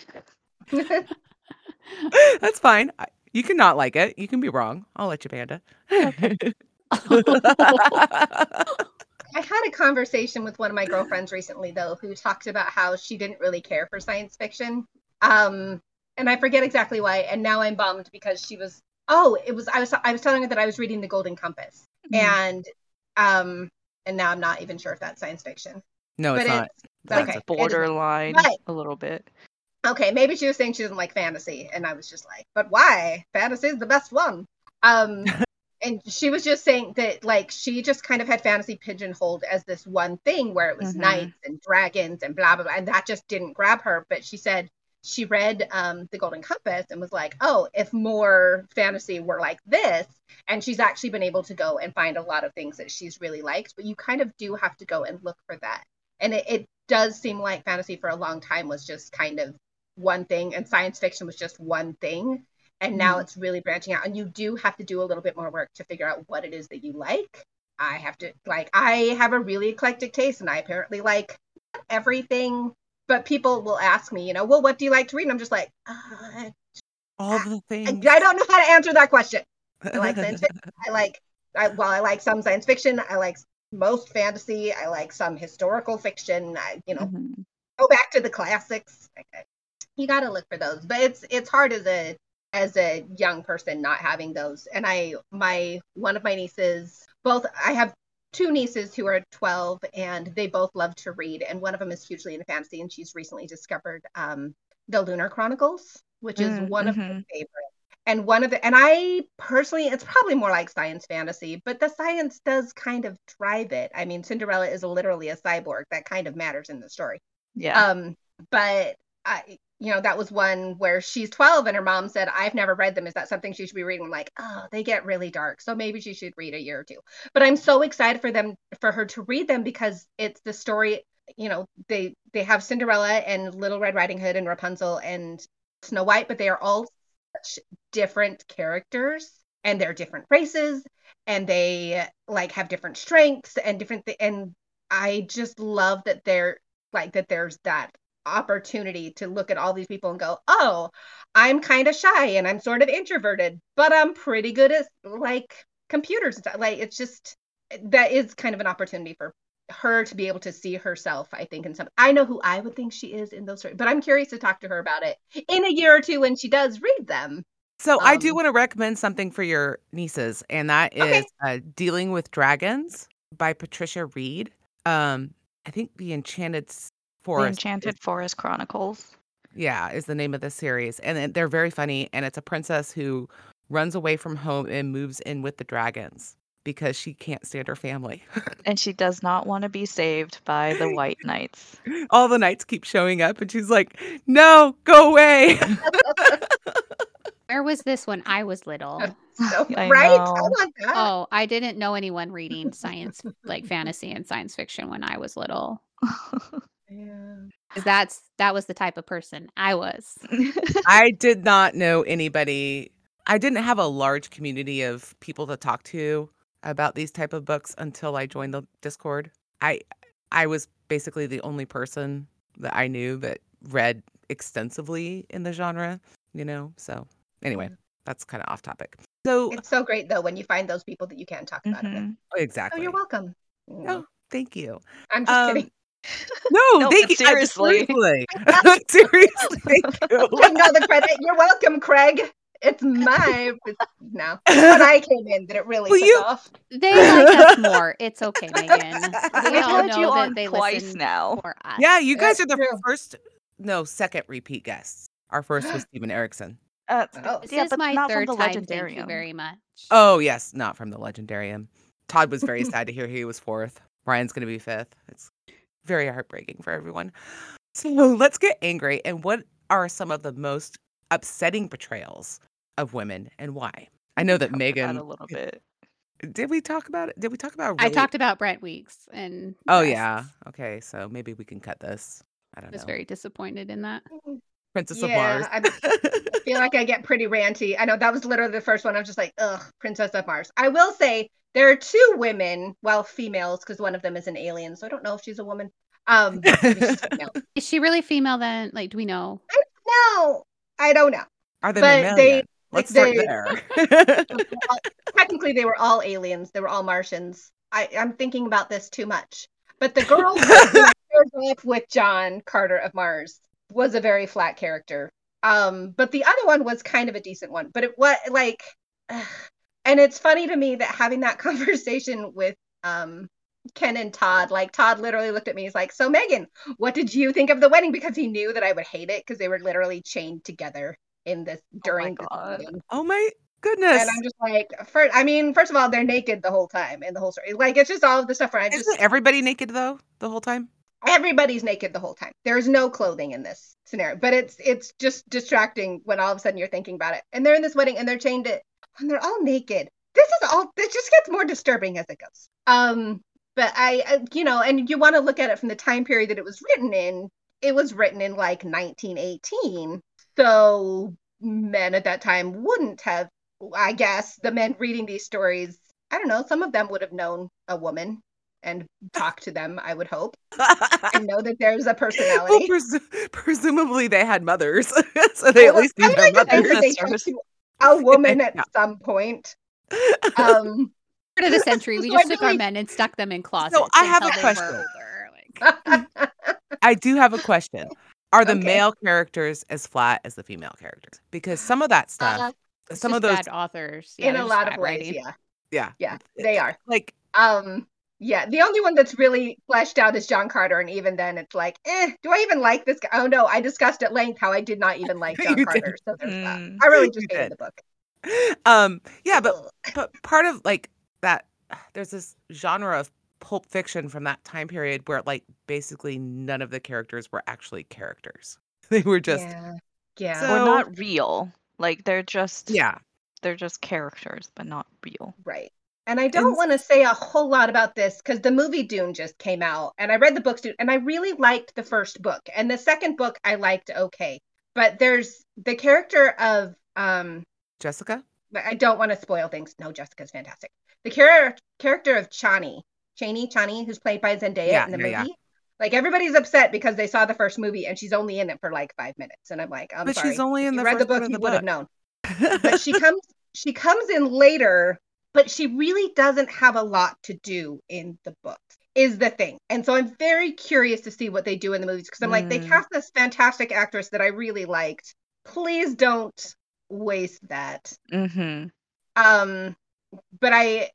(laughs) That's fine. I- You can not like it. You can be wrong. I'll let you panda. (laughs) I had a conversation with one of my girlfriends recently, though, who talked about how she didn't really care for science fiction. Um, and I forget exactly why. And now I'm bummed because she was. Oh, it was. I was. I was telling her that I was reading The Golden Compass, Mhm. and um, and now I'm not even sure if that's science fiction. no, it's not. it's That's okay. a- it is- Borderline Right. a little bit. Okay, maybe she was saying she doesn't like fantasy, and I was just like, but why? Fantasy is the best one. Um, (laughs) and she was just saying that like she just kind of had fantasy pigeonholed as this one thing where it was Mhm. knights and dragons and blah blah blah, and that just didn't grab her. But she said she read um, the Golden Compass and was like, oh, if more fantasy were like this, and she's actually been able to go and find a lot of things that she's really liked. But you kind of do have to go and look for that, and it, it does seem like fantasy for a long time was just kind of one thing and science fiction was just one thing and now Mhm. it's really branching out and you do have to do a little bit more work to figure out what it is that you like i have to like i have a really eclectic taste and i apparently like everything but people will ask me you know well what do you like to read and i'm just like uh, All the I, things. I don't know how to answer that question i like science fiction (laughs) i like I, well i like some science fiction i like most fantasy i like some historical fiction i you know Mhm. go back to the classics. You got to look for those, but it's it's hard as a as a young person not having those. And I my one of my nieces, both I have two nieces who are 12 and they both love to read and one of them is hugely into fantasy and she's recently discovered um the Lunar Chronicles, which is Mm, one of my mhm. favorites. And one of the and I personally it's probably more like science fantasy, but the science does kind of drive it. I mean, Cinderella is literally a cyborg that kind of matters in the story. Yeah. Um, but I, you know, that was one where she's 12 and her mom said, I've never read them. Is that something she should be reading? I'm like, oh, they get really dark. So maybe she should read a year or two. But I'm so excited for them, for her to read them because it's the story, you know, they, they have Cinderella and Little Red Riding Hood and Rapunzel and Snow White, but they are all such different characters and they're different races and they like have different strengths and different, th- and I just love that they're like that there's that opportunity to look at all these people and go, oh, I'm kind of shy and I'm sort of introverted, but I'm pretty good at like computers and stuff. Like it's just that is kind of an opportunity for her to be able to see herself, I think, in some I know who I would think she is in those stories, but I'm curious to talk to her about it in a year or two when she does read them. So I do Um, want to recommend something for your nieces, and that is Okay. uh, "Dealing with Dragons" by Patricia Wrede. Um, I think the Enchanted the Forest, is- Enchanted Forest Chronicles. yeah, is the name of the series, and it- they're very funny. And it's a princess who runs away from home and moves in with the dragons because she can't stand her family. (laughs) And she does not want to be saved by the White Knights. (laughs) All the knights keep showing up, and she's like, "No, go away." (laughs) Where was this when I was little? So, I right? know. I want that. Oh, I didn't know anyone reading science, like fantasy and science fiction when I was little. Yeah. 'Cause that's that was the type of person I was. (laughs) I did not know anybody. I didn't have a large community of people to talk to about these type of books until I joined the Discord. I I was basically the only person that I knew that read extensively in the genre, you know. So anyway, that's kind of off topic. So It's so great though when you find those people that you can talk about it with. Mhm. Oh, exactly. you're welcome. Oh, thank you. I'm just Um, kidding. No, (laughs) No, thank you. Seriously. seriously, (laughs) (laughs) seriously, thank you. Take all the credit. You're welcome, Craig. It's my no. When I came in, that it really Will took you- off. They like us more. It's okay, Megan. We We've all had know you that on they twice listen now. Yeah, you guys That's are the true. first, no, second repeat guests. Our first was (gasps) Steven Erikson. Uh, Oh. This yeah, is my not third from the time. Thank you very much. Oh, yes, not from the Legendarium. Todd was very sad to hear he was fourth. Brian's going to be fifth. It's very heartbreaking for everyone. So let's get angry. And what are some of the most upsetting betrayals of women and why? I know that Megan. a little bit. Did we talk about it? Did we talk about I really? talked about Brent Weeks and Oh yeah. Okay, so maybe we can cut this. I don't know. I was know. very disappointed in that. Mm. Princess of Yeah, Mars. I feel like I get (laughs) pretty ranty. I know that was literally the first one. I was just like, ugh, Princess of Mars. I will say there are two women, well, females, because one of them is an alien, so I don't know if she's a woman. Um, she's. (laughs) Is she really female then? Like, do we know? no, I don't know. Are they but they- mammalian? like, Let's start there. (laughs) Technically, they were all aliens. They were all Martians. I, I'm thinking about this too much. But the girl who off with John Carter of Mars was a very flat character. Um, but the other one was kind of a decent one. But it was like, ugh. (sighs) and it's funny to me that having that (laughs) conversation with um Ken and Todd, like Todd literally looked at me. He's like, "So Megan, what did you think of the wedding?" Because he knew that I would hate it because they were literally chained together in this during this God. wedding. oh my goodness. And I'm just like, first, I mean, first of all, they're naked the whole time in the whole story. Like, it's just all of the stuff where I just Isn't everybody naked though the whole time? Everybody's naked the whole time. There's no clothing in this scenario, but it's it's just distracting when all of a sudden you're thinking about it. And they're in this wedding and they're chained it and they're all naked. This is all. This just gets more disturbing as it goes. Um, but I, I you know, and you want to look at it from the time period that it was written in. It was written in like 1918, so men at that time wouldn't have. I guess the men reading these stories. I don't know. Some of them would have known a woman and talk to them. I would hope (laughs) and know that there's a well, personality. presumably they had mothers, (laughs) so they at least I knew their like to think mothers. they talked to a woman (laughs) at Yeah. some point. Um, Turn of the century, we just I took our men and stuck them in closets. I have a until they were question. older, like- I do have a question. Are the Okay. male characters as flat as the female characters? Because some of that stuff, Uh, some of those, bad authors. in a lot of bad ways, writing. yeah, yeah, yeah, they are. like Um, yeah, the only one that's really fleshed out is John Carter, and even then, it's like, eh, do I even like this guy? Oh no, I discussed at length how I did not even like (laughs) John You did. Carter. So there's that. Mm. I really (laughs) You just did. hated the book. um, yeah, but (laughs) but part of like that, there's this genre of pulp fiction from that time period where like basically none of the characters were actually characters. They were just yeah, yeah, So- Or not real. Like they're just yeah. they're just characters, but not real. right. And I don't want to say a whole lot about this because the movie Dune just came out, and I read the books, and I really liked the first book, and the second book I liked okay, but there's the character of um Jessica. I don't want to spoil things. No, Jessica's fantastic. The char- character of Chani, Chani, Chani, who's played by Zendaya Yeah, in the yeah, movie. yeah. Like everybody's upset because they saw the first movie and she's only in it for like five minutes. And I'm like, I'm But sorry. she's only If in you the read the book, of you would have known. (laughs) But she comes she comes in later, but she really doesn't have a lot to do in the books. Is the thing. And so I'm very curious to see what they do in the movies because I'm like, they Mm. cast this fantastic actress that I really liked. Please don't waste that Mm-hmm. um but i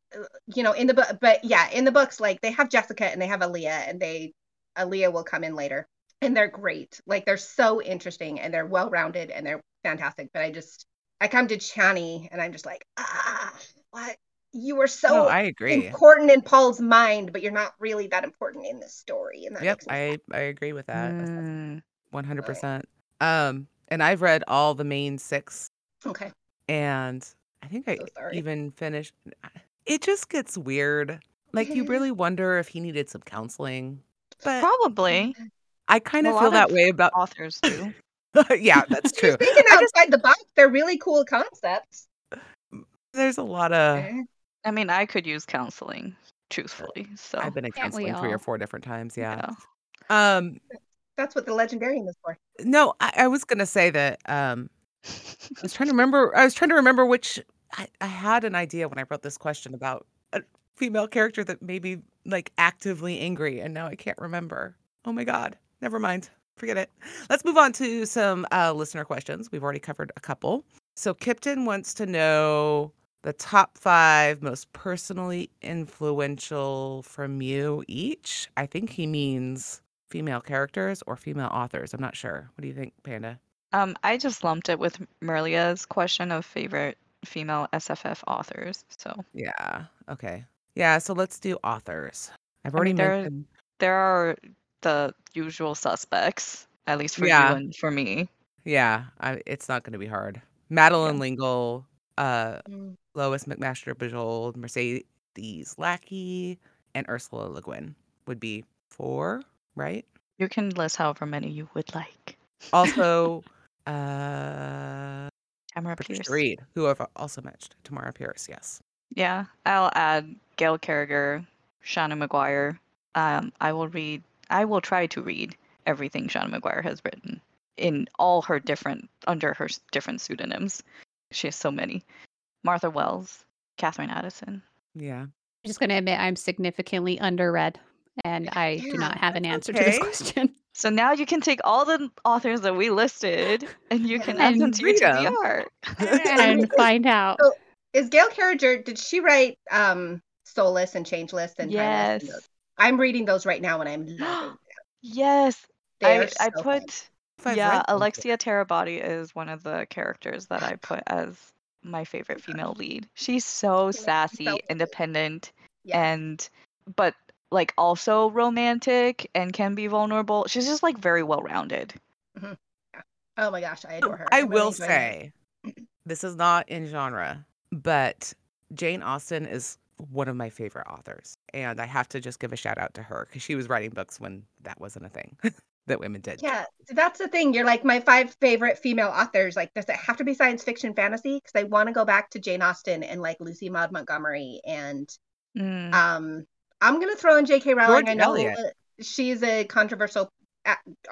you know in the book but yeah in the books like they have jessica and they have Alia and they Alia will come in later and they're great like they're so interesting and they're well rounded and they're fantastic but i just i come to chani and i'm just like ah what you were so no, I agree. important in paul's mind but you're not really that important in this story and that Yep, I I agree with that. Mm. One hundred percent. Um, and I've read all the main six, okay and I think I So even finished. It just gets weird. Like you (laughs) really wonder if he needed some counseling. But Probably. (laughs) I kind of feel that of way about. Authors too. (laughs) yeah, that's true. thinking I just- outside the box they're really cool concepts There's a lot of. Eh, I mean, I could use counseling, truthfully. So I've been in Can't we counseling three or all? four different times. Yeah. yeah. Um. that's what the legendarium is for No, I, I was gonna say that. Um. I was trying to remember. I was trying to remember which. I, I had an idea when I wrote this question about a female character that made me like actively angry, and now I can't remember. Oh my god! Never mind. Forget it. Let's move on to some uh, listener questions. We've already covered a couple. So Kipton wants to know the top five most personally influential from you each. I think he means female characters or female authors. I'm not sure. What do you think, Panda? Um, I just lumped it with Merlia's question of favorite female SFF authors. So Yeah. Okay. Yeah. So let's do authors. I've I already mean, there- mentioned. there are the usual suspects, at least for Yeah. you and for me. Yeah, I, it's not going to be hard. Madeleine L'Engle, uh, Mm. Lois McMaster Bujold, Mercedes Lackey, and Ursula Le Guin would be four, right? You can list however many you would like. Also, (laughs) uh, Tamora Pierce. Wrede, who I've also matched. Tamora Pierce, yes. Yeah, I'll add Gail Carriger, Seanan McGuire. Um, I will read. I will try to read everything Seanan McGuire has written in all her different under her different pseudonyms. She has so many. Martha Wells, Katherine Addison. Yeah. I'm just going to admit I'm significantly underread and I do not have an that's answer to this question. (laughs) So now you can take all the authors that we listed and you can add them And to your. TBR. (laughs) and (laughs) find out. So, Is Gail Carriger, did she write um Soulless and Changeless and Timeless? and Yes. I'm reading those right now and I'm loving them. (gasps) Yes. They I, are I put yeah. Alexia Tarabotti is one of the characters that I put as my favorite female lead. She's so she's so sassy, independent, Yeah. and but like also romantic and can be vulnerable. She's just like very well rounded. Mm-hmm. Oh my gosh, I adore oh, her. I really will enjoy her. say, this is not in genre, but Jane Austen is one of my favorite authors. And I have to just give a shout out to her because she was writing books when that wasn't a thing (laughs) that women did. Yeah, so that's the thing. You're like my five favorite female authors. Like, does it have to be science fiction fantasy? Because I want to go back to Jane Austen and like Lucy Maud Montgomery. And Mm. um, I'm gonna throw in J.K. Rowling. George I know Eliot. uh, she's a controversial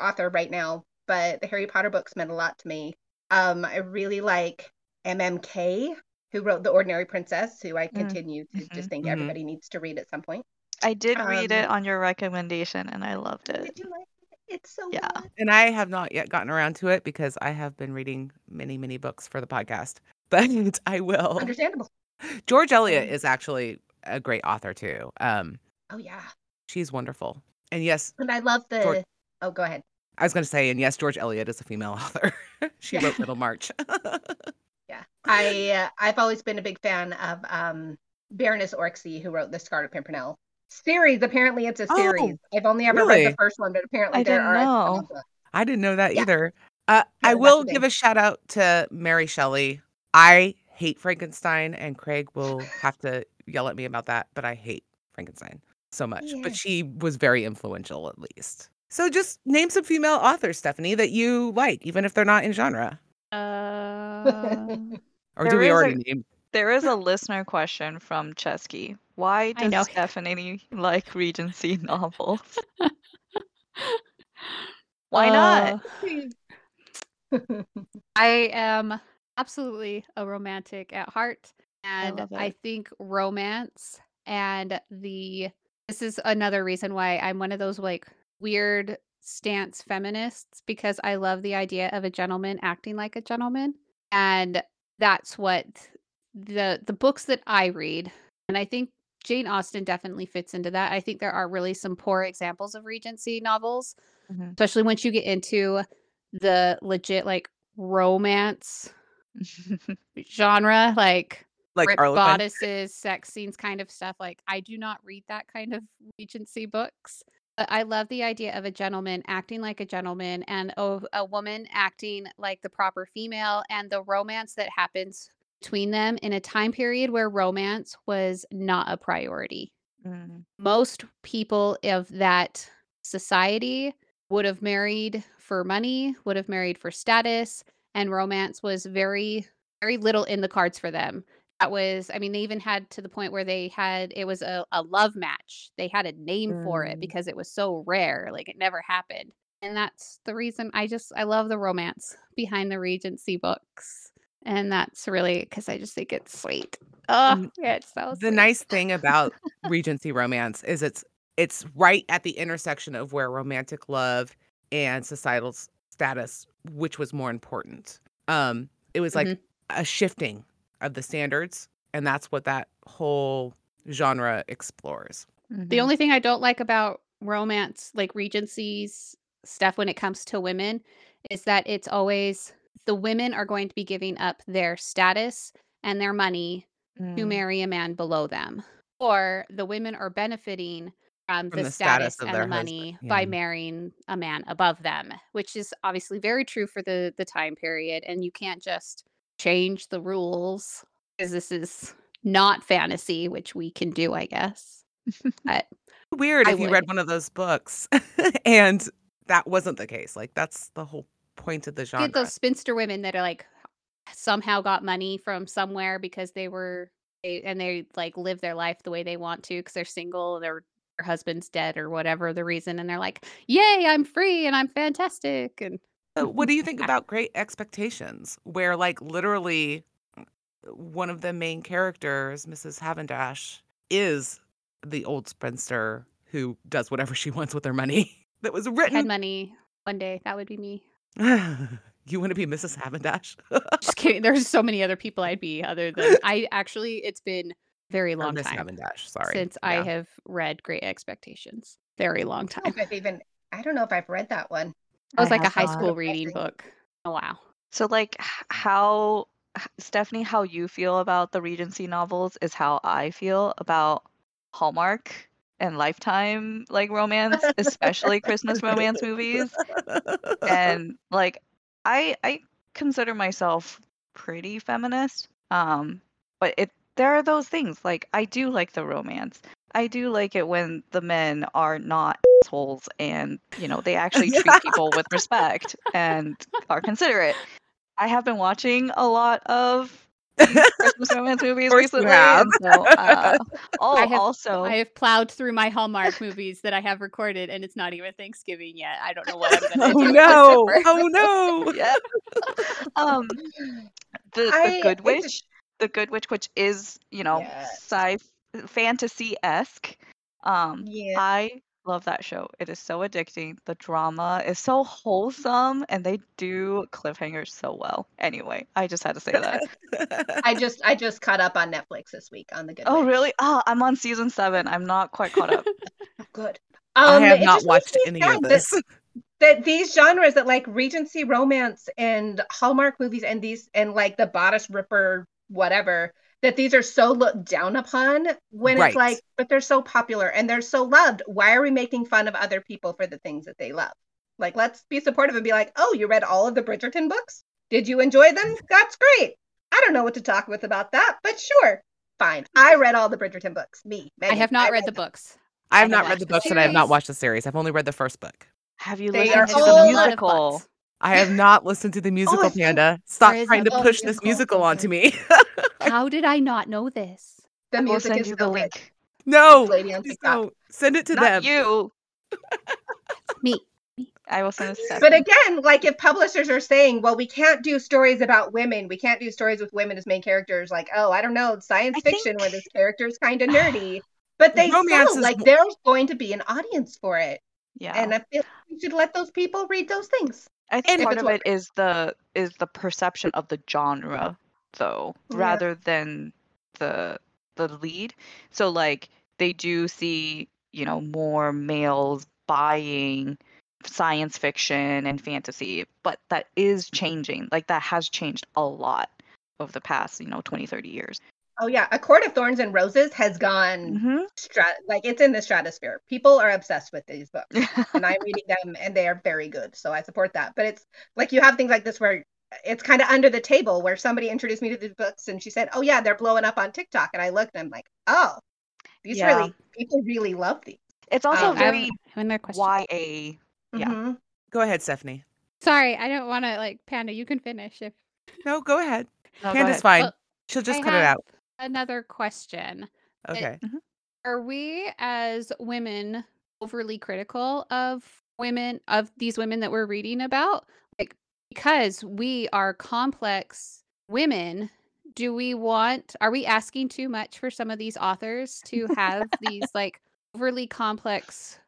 author right now, but the Harry Potter books meant a lot to me. Um, I really like M.M. Kaye, who wrote The Ordinary Princess, who I Mm, continue to mhm, just think mhm. everybody needs to read at some point. I did read it Um, on your recommendation and I loved it. Did you like it? It's so Yeah. good. And I have not yet gotten around to it because I have been reading many, many books for the podcast. (laughs) But I will. Understandable. George Eliot is actually a great author too. Um, Oh yeah. she's wonderful. And yes, And I love the. George- Oh, go ahead. I was going to say, and yes, George Eliot is a female (laughs) author. (laughs) she Yeah. wrote Middlemarch. Yeah, I uh, I've always been a big fan of um Baroness Orczy, who wrote the Scarlet Pimpernel series. Apparently, it's a Oh, series. I've only ever read the first one, but apparently I there didn't are. a know. I didn't know that Yeah. either. Uh, I will give a shout out to Mary Shelley. I hate Frankenstein, and Craig will have to yell at me about that, but I hate Frankenstein so much. Yeah. But she was very influential, at least. So just name some female authors, Stephanie, that you like, even if they're not in genre. Uh, Or There do we is a- already name? There is a listener question from Chesky. Why I know. does Stephanie like Regency (laughs) novels? (laughs) Why not? uh, (laughs) I am absolutely a romantic at heart. And love I, think romance and the this is another reason why I'm one of those like weird stance feminists because I love the idea of a gentleman acting like a gentleman. And that's what the the books that I read, and I think Jane Austen definitely fits into that. I think there are really some poor examples of Regency novels Mhm. especially once you get into the legit like romance (laughs) genre like Like bodices sex scenes kind of stuff like i do not read that kind of regency books but i love the idea of a gentleman acting like a gentleman and of a woman acting like the proper female and the romance that happens between them in a time period where romance was not a priority Mm. most people of that society would have married for money, would have married for status, and romance was very, very little in the cards for them. That was, I mean, they even had to the point where they had it was a, a love match. They had a name for it Mm. because it was so rare, like it never happened. And that's the reason I just I love the romance behind the Regency books. And that's really because I just think it's sweet. Oh, yeah, it's so the sweet. nice thing about Regency romance is it's it's right at the intersection of where romantic love and societal status, which was more important. Um, it was like Mhm. a shifting of the standards, and that's what that whole genre explores. The Mhm. only thing I don't like about romance, like Regency's stuff when it comes to women, is that it's always the women are going to be giving up their status and their money to Mm. marry a man below them. Or the women are benefiting from, From the, the status, status and the money by marrying a man above them, which is obviously very true for the the time period. And you can't just change the rules because this is not fantasy, which we can do, I guess. (laughs) But Weird I if you read one of those books (laughs) and that wasn't the case. Like that's the whole point of the genre. get those spinster women that are like somehow got money from somewhere because they were they, and they like live their life the way they want to because they're single their, their husband's dead or whatever the reason and they're like yay i'm free and i'm fantastic and So what do you think about Great Expectations, where like literally uh, one of the main characters, Mrs. Havendash, is the old spinster who does whatever she (laughs) wants with her money that was I had written. money one day that would be me (laughs) you want to be Mrs. Havendash? just kidding there's so many other people i'd be other than (laughs) i actually it's been very long Miss time Havendash, sorry. since i Yeah. have read great expectations very long I don't time know if I've even I don't know if I've read that one. it was I like a have high not. school reading book oh wow So like h- how h- Stephanie, how you feel about the Regency novels is how I feel about Hallmark and Lifetime like romance, especially Christmas (laughs) romance movies. And like I I consider myself pretty feminist. Um but it there are those things like I do like the romance. I do like it when the men are not assholes and you know they (laughs) actually treat people with respect and are considerate. I have been watching a lot of Christmas romance movies recently, have. so uh, (laughs) oh, I have- also I have plowed through my Hallmark movies that I have recorded, and it's not even Thanksgiving yet. I don't know what I'm gonna (laughs) oh do. no! (laughs) Oh no! yeah. um, the I- Good Witch, the Good Witch, which is you know Yes. sci fantasy esque. Um, Yeah. I love that show. It is so addicting. The drama is so wholesome, and they do cliffhangers so well. Anyway, I just had to say that. (laughs) I just I just caught up on Netflix this week on the Good. oh, Witch. really? Oh, I'm on season seven. I'm not quite caught up. (laughs) Good. I Um, have not watched any sad of that- this. that these genres that like Regency romance and Hallmark movies and these and like the bodice ripper whatever that these are so looked down upon when Right. it's like but they're so popular and they're so loved why are we making fun of other people for the things that they love like let's be supportive and be like oh you read all of the Bridgerton books did you enjoy them mm-hmm. that's great I don't know what to talk with about that but sure fine I read all the Bridgerton books me I have not read the them. books. I have I not read the watched the books and I have not watched the series. I've only read the first book. Have you They listened to the a lot of musical? Books. I have not listened to the oh, musical, it's so- Panda. Stop trying to Oh, push this musical, musical onto me. (laughs) How did I not know this? the I will music send is you the good. link. no, Lady on please TikTok. don't. Send it to Not them. you. (laughs) Me. I will send it to But again, like if publishers are saying, well, we can't do stories about women, we can't do stories with women as main characters, like, oh, I don't know, science I fiction where this character is kind of nerdy. But they Romance sell, is like mo- there's going to be an audience for it. yeah. And I feel like we should let those people read those things. I think And- part of it is the is the perception of the genre though, Yeah. rather than the the lead. So like they do see, you know, more males buying science fiction and fantasy, but that is changing. Like that has changed a lot over the past, you know, 20, 30 years. Oh yeah, A Court of Thorns and Roses has gone hmm strat like it's in the stratosphere. People are obsessed with these books. (laughs) and I'm reading them and they are very good. So I support that. But it's like you have things like this where it's kind of under the table where somebody introduced me to these books and she said, Oh yeah, they're blowing up on TikTok. And I looked and I'm like, Oh, these Yeah. really people really love these. It's also Um, I have very another question. YA. Yeah. Mhm. Go ahead, Stephanie. Sorry, I don't want to like Panda. You can finish if No, go ahead. No, go Panda's ahead. fine. Well, She'll just I cut it out. Another question: Okay. Mm-hmm. Are we as women overly critical of women of these women that we're reading about? Like because we are complex women, do we want are we asking too much for some of these authors to have these (laughs) like overly complex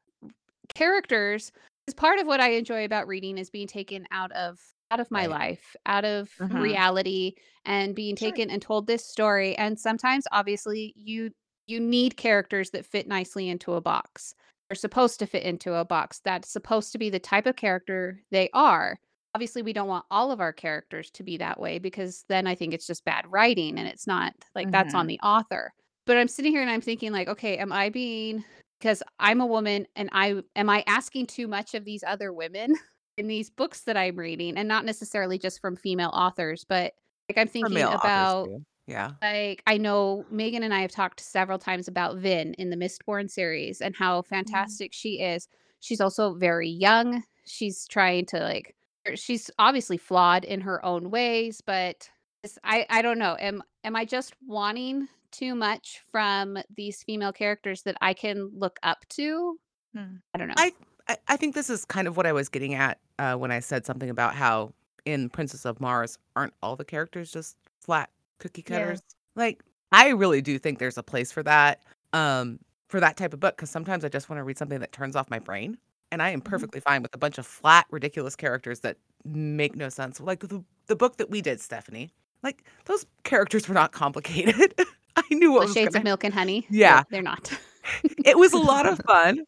characters? Because part of what I enjoy about reading is being taken out of out of my Right. life, out of Mhm. reality and being Sure. taken and told this story and sometimes obviously you you need characters that fit nicely into a box. They're supposed to fit into a box. That's supposed to be the type of character they are. Obviously, we don't want all of our characters to be that way because then I think it's just bad writing and it's not like that's on the author. But I'm sitting here and I'm thinking like, okay, am I being because I'm a woman and I am I asking too much of these other women in these books that I'm reading and not necessarily just from female authors, but like I'm thinking about. Yeah. like I know Megan and I have talked several times about Vin in the Mistborn series and how Mhm. fantastic she is. She's also very young. She's trying to like er, she's obviously flawed in her own ways, but I I don't know. Am am I just wanting too much from these female characters that I can look up to? Hmm. I don't know. I I I think this is kind of what I was getting at uh, when I said something about how in Princess of Mars aren't all the characters just flat cookie Yeah. cutters. Like I really do think there's a place for that, um, for that type of book because sometimes I just want to read something that turns off my brain, and I am Mhm. perfectly fine with a bunch of flat, ridiculous characters that make no sense. Like the the book that we did, Stephanie. Like those characters were not complicated. (laughs) I knew what the was shades gonna of milk and honey. Yeah. they're not. (laughs) it was a lot of (laughs) fun.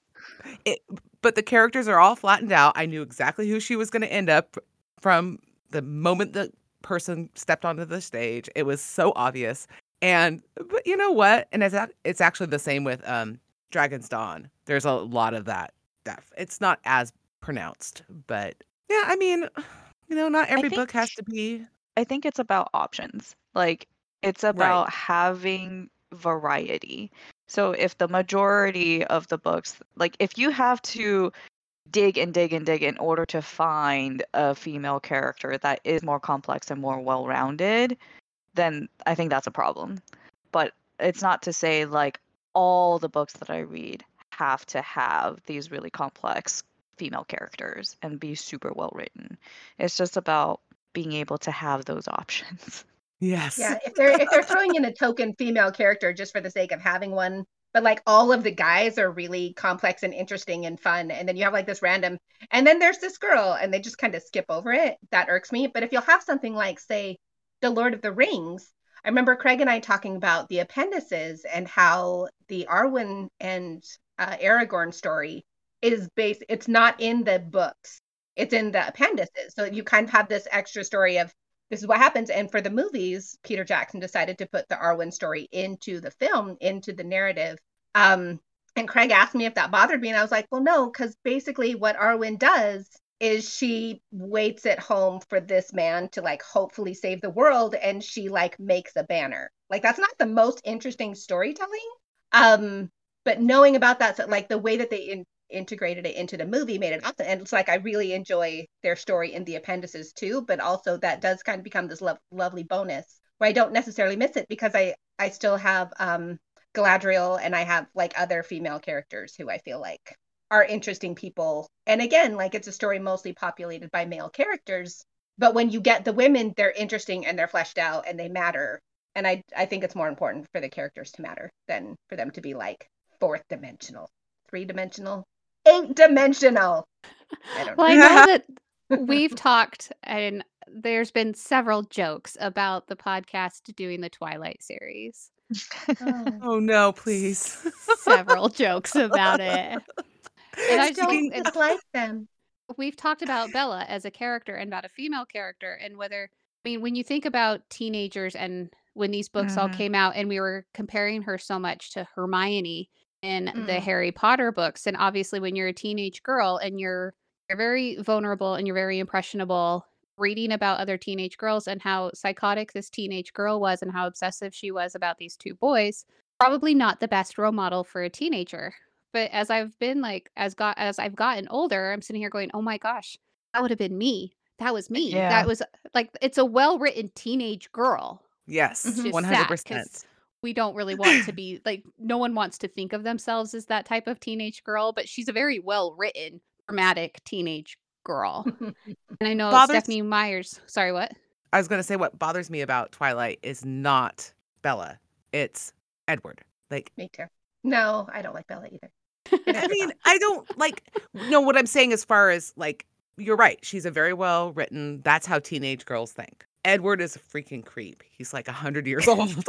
It, but the characters are all flattened out. I knew exactly who she was going to end up from the moment the person stepped onto the stage. It was so obvious. And but you know what? And it's it's actually the same with um Dragon's Dawn. There's a lot of that stuff. It's not as pronounced, but yeah, I mean, you know, not every book has to be I think it's about options. Like it's about having variety. So if the majority of the books, like if you have to dig and dig and dig in order to find a female character that is more complex and more well-rounded, then I think that's a problem. But it's not to say like all the books that I read have to have these really complex female characters and be super well written. It's just about being able to have those (laughs) options. Yes. Yeah, if they're if they're throwing in a token female character just for the sake of having one, but like all of the guys are really complex and interesting and fun, and then you have like this random, and then there's this girl, and they just kind of skip over it. That irks me. But if you'll have something like, say, The Lord of the Rings, I remember Craig and I talking about the appendices and how the Arwen and uh, Aragorn story is based. It's not in the books; it's in the appendices. So you kind of have this extra story of this is what happens. And for the movies, Peter Jackson decided to put the Arwen story into the film, into the narrative. Um, and Craig asked me if that bothered me, and I was like, well, no, because basically what Arwen does is she waits at home for this man to like hopefully save the world, and she like makes a banner. Like that's not the most interesting storytelling. Um, but knowing about that, so, like the way that they in, integrated it into the movie made it awesome. And it's like I really enjoy their story in the appendices too, but also that does kind of become this lo- lovely bonus where I don't necessarily miss it because I I still have um Galadriel and I have like other female characters who I feel like are interesting people. And again, like it's a story mostly populated by male characters, but when you get the women, they're interesting and they're fleshed out and they matter. And I I think it's more important for the characters to matter than for them to be like fourth dimensional, three dimensional, eight dimensional. I don't Well, I know. know (laughs) that we've talked, and there's been several jokes about the podcast doing the Twilight series. (laughs) Oh. No, please. Several jokes about it. (laughs) And I I just don't it's- like them. we've talked about Bella as a character and about a female character, and whether I mean, when you think about teenagers and when these books all Mhm. came out, and we were comparing her so much to Hermione in mm. the Harry Potter books. And obviously, when you're a teenage girl and you're you're very vulnerable and you're very impressionable, reading about other teenage girls and how psychotic this teenage girl was and how obsessive she was about these two boys, probably not the best role model for a teenager. But as I've been like as got as I've gotten older, I'm sitting here going, "Oh my gosh, that would have been me. That was me. Yeah. That was like it's a well-written teenage girl." Yes, 100%. We don't really want to be like no one wants to think of themselves as that type of teenage girl, but she's a very well-written, dramatic teenage girl. (laughs) And I know Bothers- Stephanie Myers. Sorry, what? I was gonna say what bothers me about Twilight is not Bella. It's Edward. Like Me too. No, I don't like Bella either. (laughs) I mean, I don't like no what I'm saying as far as like you're right. She's a very well written. That's how teenage girls think. Edward is a freaking creep. He's like a hundred years (laughs) old. (laughs)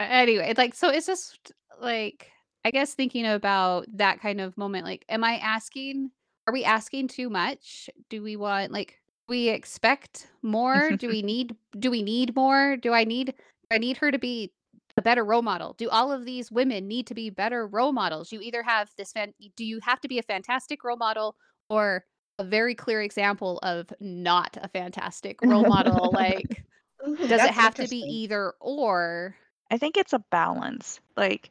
anyway, like so it's just like I guess thinking about that kind of moment, like, am I asking are we asking too much? Do we want like we expect more? Do we (laughs) need do we need more? Do I need do I need her to be a better role model? Do all of these women need to be better role models? You either have this fan do you have to be a fantastic role model or a very clear example of not a fantastic (laughs) role model? Like, Ooh, does it have to be either or? I think it's a balance. Like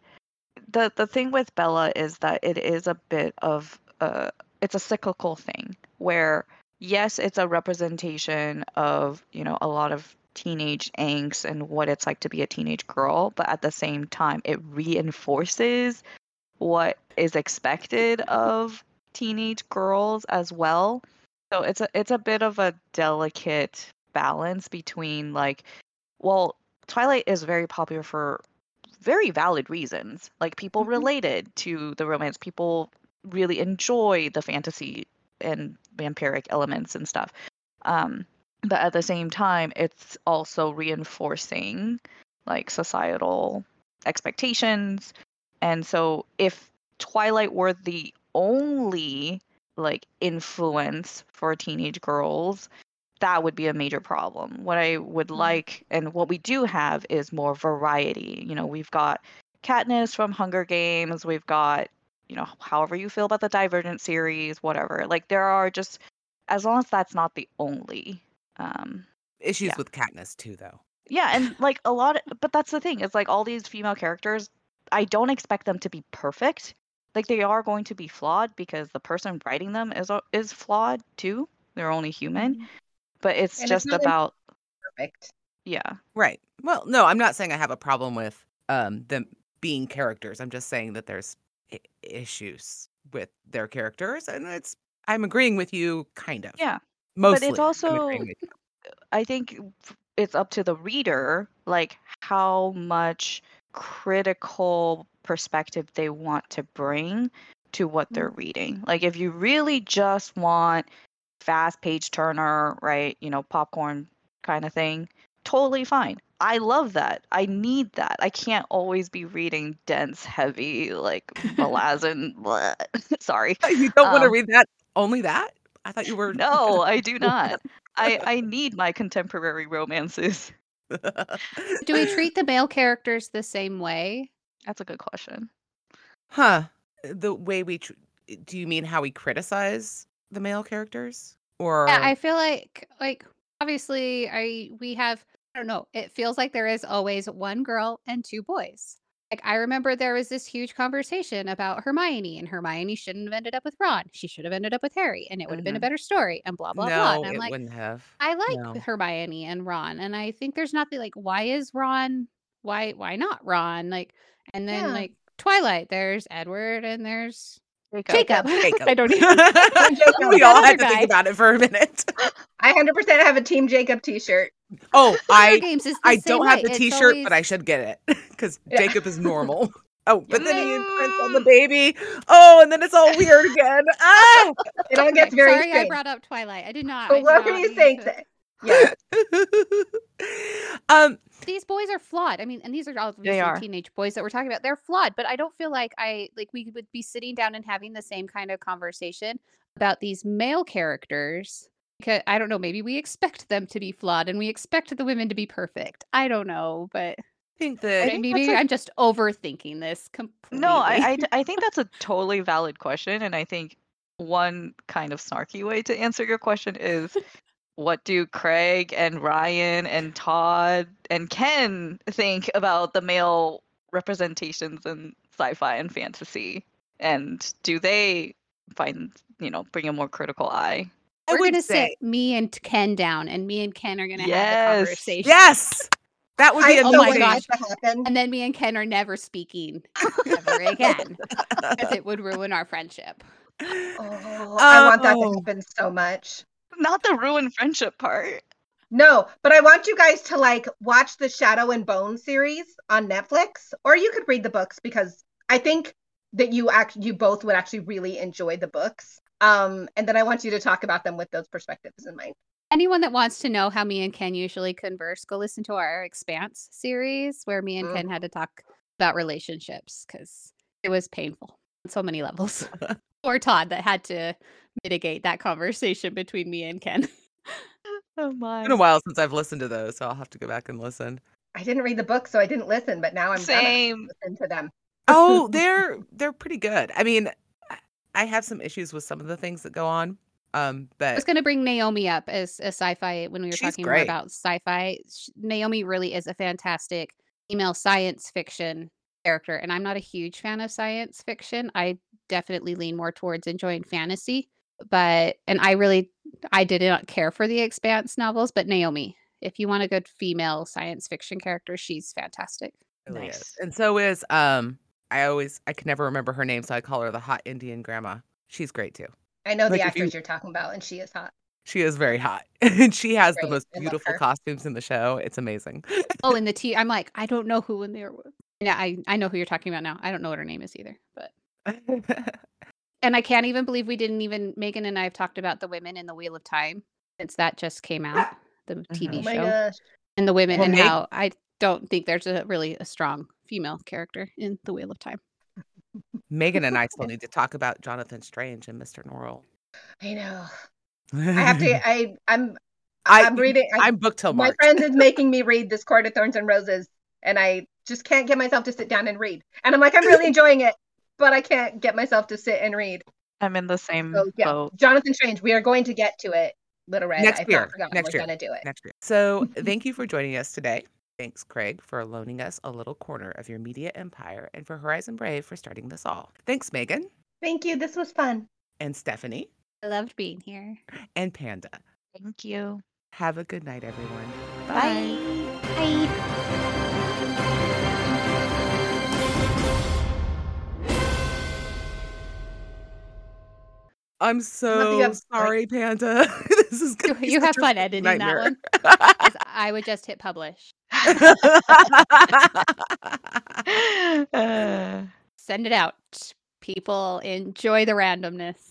the the thing with Bella is that it is a bit of a it's a cyclical thing where yes, it's a representation of, you know, a lot of teenage angst and what it's like to be a teenage girl, but at the same time it reinforces what is expected of teenage girls as well. So it's a it's a bit of a delicate balance between like well, Twilight is very popular for very valid reasons. Like people Mhm. related to the romance, people really enjoy the fantasy and vampiric elements and stuff. Um, but at the same time, it's also reinforcing like societal expectations. And so if Twilight were the only like influence for teenage girls, that would be a major problem. What I would like and what we do have is more variety. You know, we've got Katniss from Hunger Games, we've got, you know, however you feel about the Divergent series, whatever. Like there are just as long as that's not the only um Issues Yeah. with Katniss too, though. yeah, and like a lot (laughs) of, but that's the thing. It's like all these female characters, I don't expect them to be perfect. Like they are going to be flawed because the person writing them is is flawed too. They're only human, but it's And just not about Perfect. yeah. Right. Well, no, I'm not saying I have a problem with um them being characters. I'm just saying that there's I- issues with their characters, and it's I'm agreeing with you, kind of. Yeah. Mostly. But it's also- agreeing with you. I think it's up to the reader, like how much critical perspective they want to bring to what they're reading. Like if you really just want fast page turner, right? You know, popcorn kind of thing, totally fine. I love that. I need that. I can't always be reading dense, heavy, like (laughs) Malazan. (laughs) blah. (laughs) Sorry. You don't want to um, read that? Only that? I thought you were. No, I do not. I I need my contemporary romances. Do we treat the male characters the same way? That's a good question. huh? The way we tr- do you mean how we criticize the male characters, or Yeah, I feel like like obviously I we have I don't know, it feels like there is always one girl and two boys. Like I remember there was this huge conversation about Hermione and Hermione shouldn't have ended up with Ron. She should have ended up with Harry and it would have been a Mhm. better story and blah blah blah. no, And I'm it like wouldn't have. I like No. Hermione and Ron and I think there's nothing like why is Ron why why not Ron? Like and then Yeah. like Twilight there's Edward and there's Jacob. (laughs) Jacob. (laughs) Jacob. I don't (laughs) even Jacob. we all had other to think about it for a minute. I 100% have a Team Jacob T-shirt. Oh, (gasps) I Games is I don't have the It's T-shirt, but I should get it because Yeah. Jacob is normal. Oh, but then he imprints on the baby. Oh, and then it's all weird again. Ah! It all gets Okay, very Sorry, I brought up Twilight. I did not. I But did what were you mean saying? To- To... Yeah. (laughs) um, These boys are flawed. I mean, and these are all obviously are. teenage boys that we're talking about. They're flawed, but I don't feel like I like we would be sitting down and having the same kind of conversation about these male characters. Because I don't know, maybe we expect them to be flawed and we expect the women to be perfect. I don't know, but I think I that think maybe that's a- I'm just overthinking this completely. No, I I think that's a totally valid question, and I think one kind of snarky way to answer your question is, what do Craig and Ryan and Todd and Ken think about the male representations in sci-fi and fantasy, and do they find you know bring a more critical eye? I we're would gonna say sit me and Ken down, and me and Ken are gonna have a conversation. yes. That would be I Oh so my gosh. to happen. And then me and Ken are never speaking ever (laughs) again, because it would ruin our friendship. Oh, I want that to Oh. happen so much. Not the ruined friendship part. No, but I want you guys to like watch the Shadow and Bone series on Netflix, or you could read the books because I think that you act you both would actually really enjoy the books. Um, and then I want you to talk about them with those perspectives in mind. Anyone that wants to know how me and Ken usually converse, go listen to our Expanse series where me and Ken had to talk about relationships because it was painful on so many levels. (laughs) or Todd that had to mitigate that conversation between me and Ken. (laughs) Oh my. It's been a while since I've listened to those, so I'll have to go back and listen. I didn't read the book, so I didn't listen, but now I'm Same. gonna listen to them. Oh, (laughs) they're they're pretty good. I mean, I- I have some issues with some of the things that go on. Um, but I was going to bring Naomi up as a sci-fi when we were She's talking more about sci-fi. Sh- Naomi really is a fantastic female science fiction character, and I'm not a huge fan of science fiction. I definitely lean more towards enjoying fantasy, but and I really I did not care for the Expanse novels, but Naomi, if you want a good female science fiction character, she's fantastic. really is. Nice. And so is um I always I can never remember her name, so I call her the hot Indian grandma. She's great too. I know Like, the if actress you- you... are talking about, and she is hot. She is very hot. (laughs) and she has the most beautiful costumes in the show. It's amazing. Oh, and (laughs) the T I'm like, I don't know who in there was. Yeah, I I know who you're talking about now. I don't know what her name is either, but (laughs) And I can't even believe we didn't even Megan and I have talked about the women in the Wheel of Time since that just came out, the TV Oh show, and the women Well, and Meg- how I don't think there's a really a strong female character in the Wheel of Time. Megan and I still (laughs) need to talk about Jonathan Strange and Mr. Norrell. I know. I have to. (laughs) I I'm I- I'm reading. I, I'm booked till my March. friend is (laughs) making me read this Court of Thorns and Roses, and I just can't get myself to sit down and read. And I'm like, I'm really enjoying it, but I can't get myself to sit and read. I'm in the same So yeah, boat. Jonathan Strange. We are going to get to it, Little Red. Next I've year. Next We're year. gonna do it. next year. So, (laughs) thank you for joining us today. Thanks, Craig, for loaning us a little corner of your media empire, and for Horizon Brave for starting this all. Thanks, Megan, Thank you. This was fun. and Stephanie, I loved being here. and Panda. Thank you. Have a good night, everyone. Bye. Bye. I'm so have- sorry, Panda. (laughs) this is You, gonna you have fun editing that one. I would just hit publish. Uh, (laughs) (laughs) Send it out. People enjoy the randomness.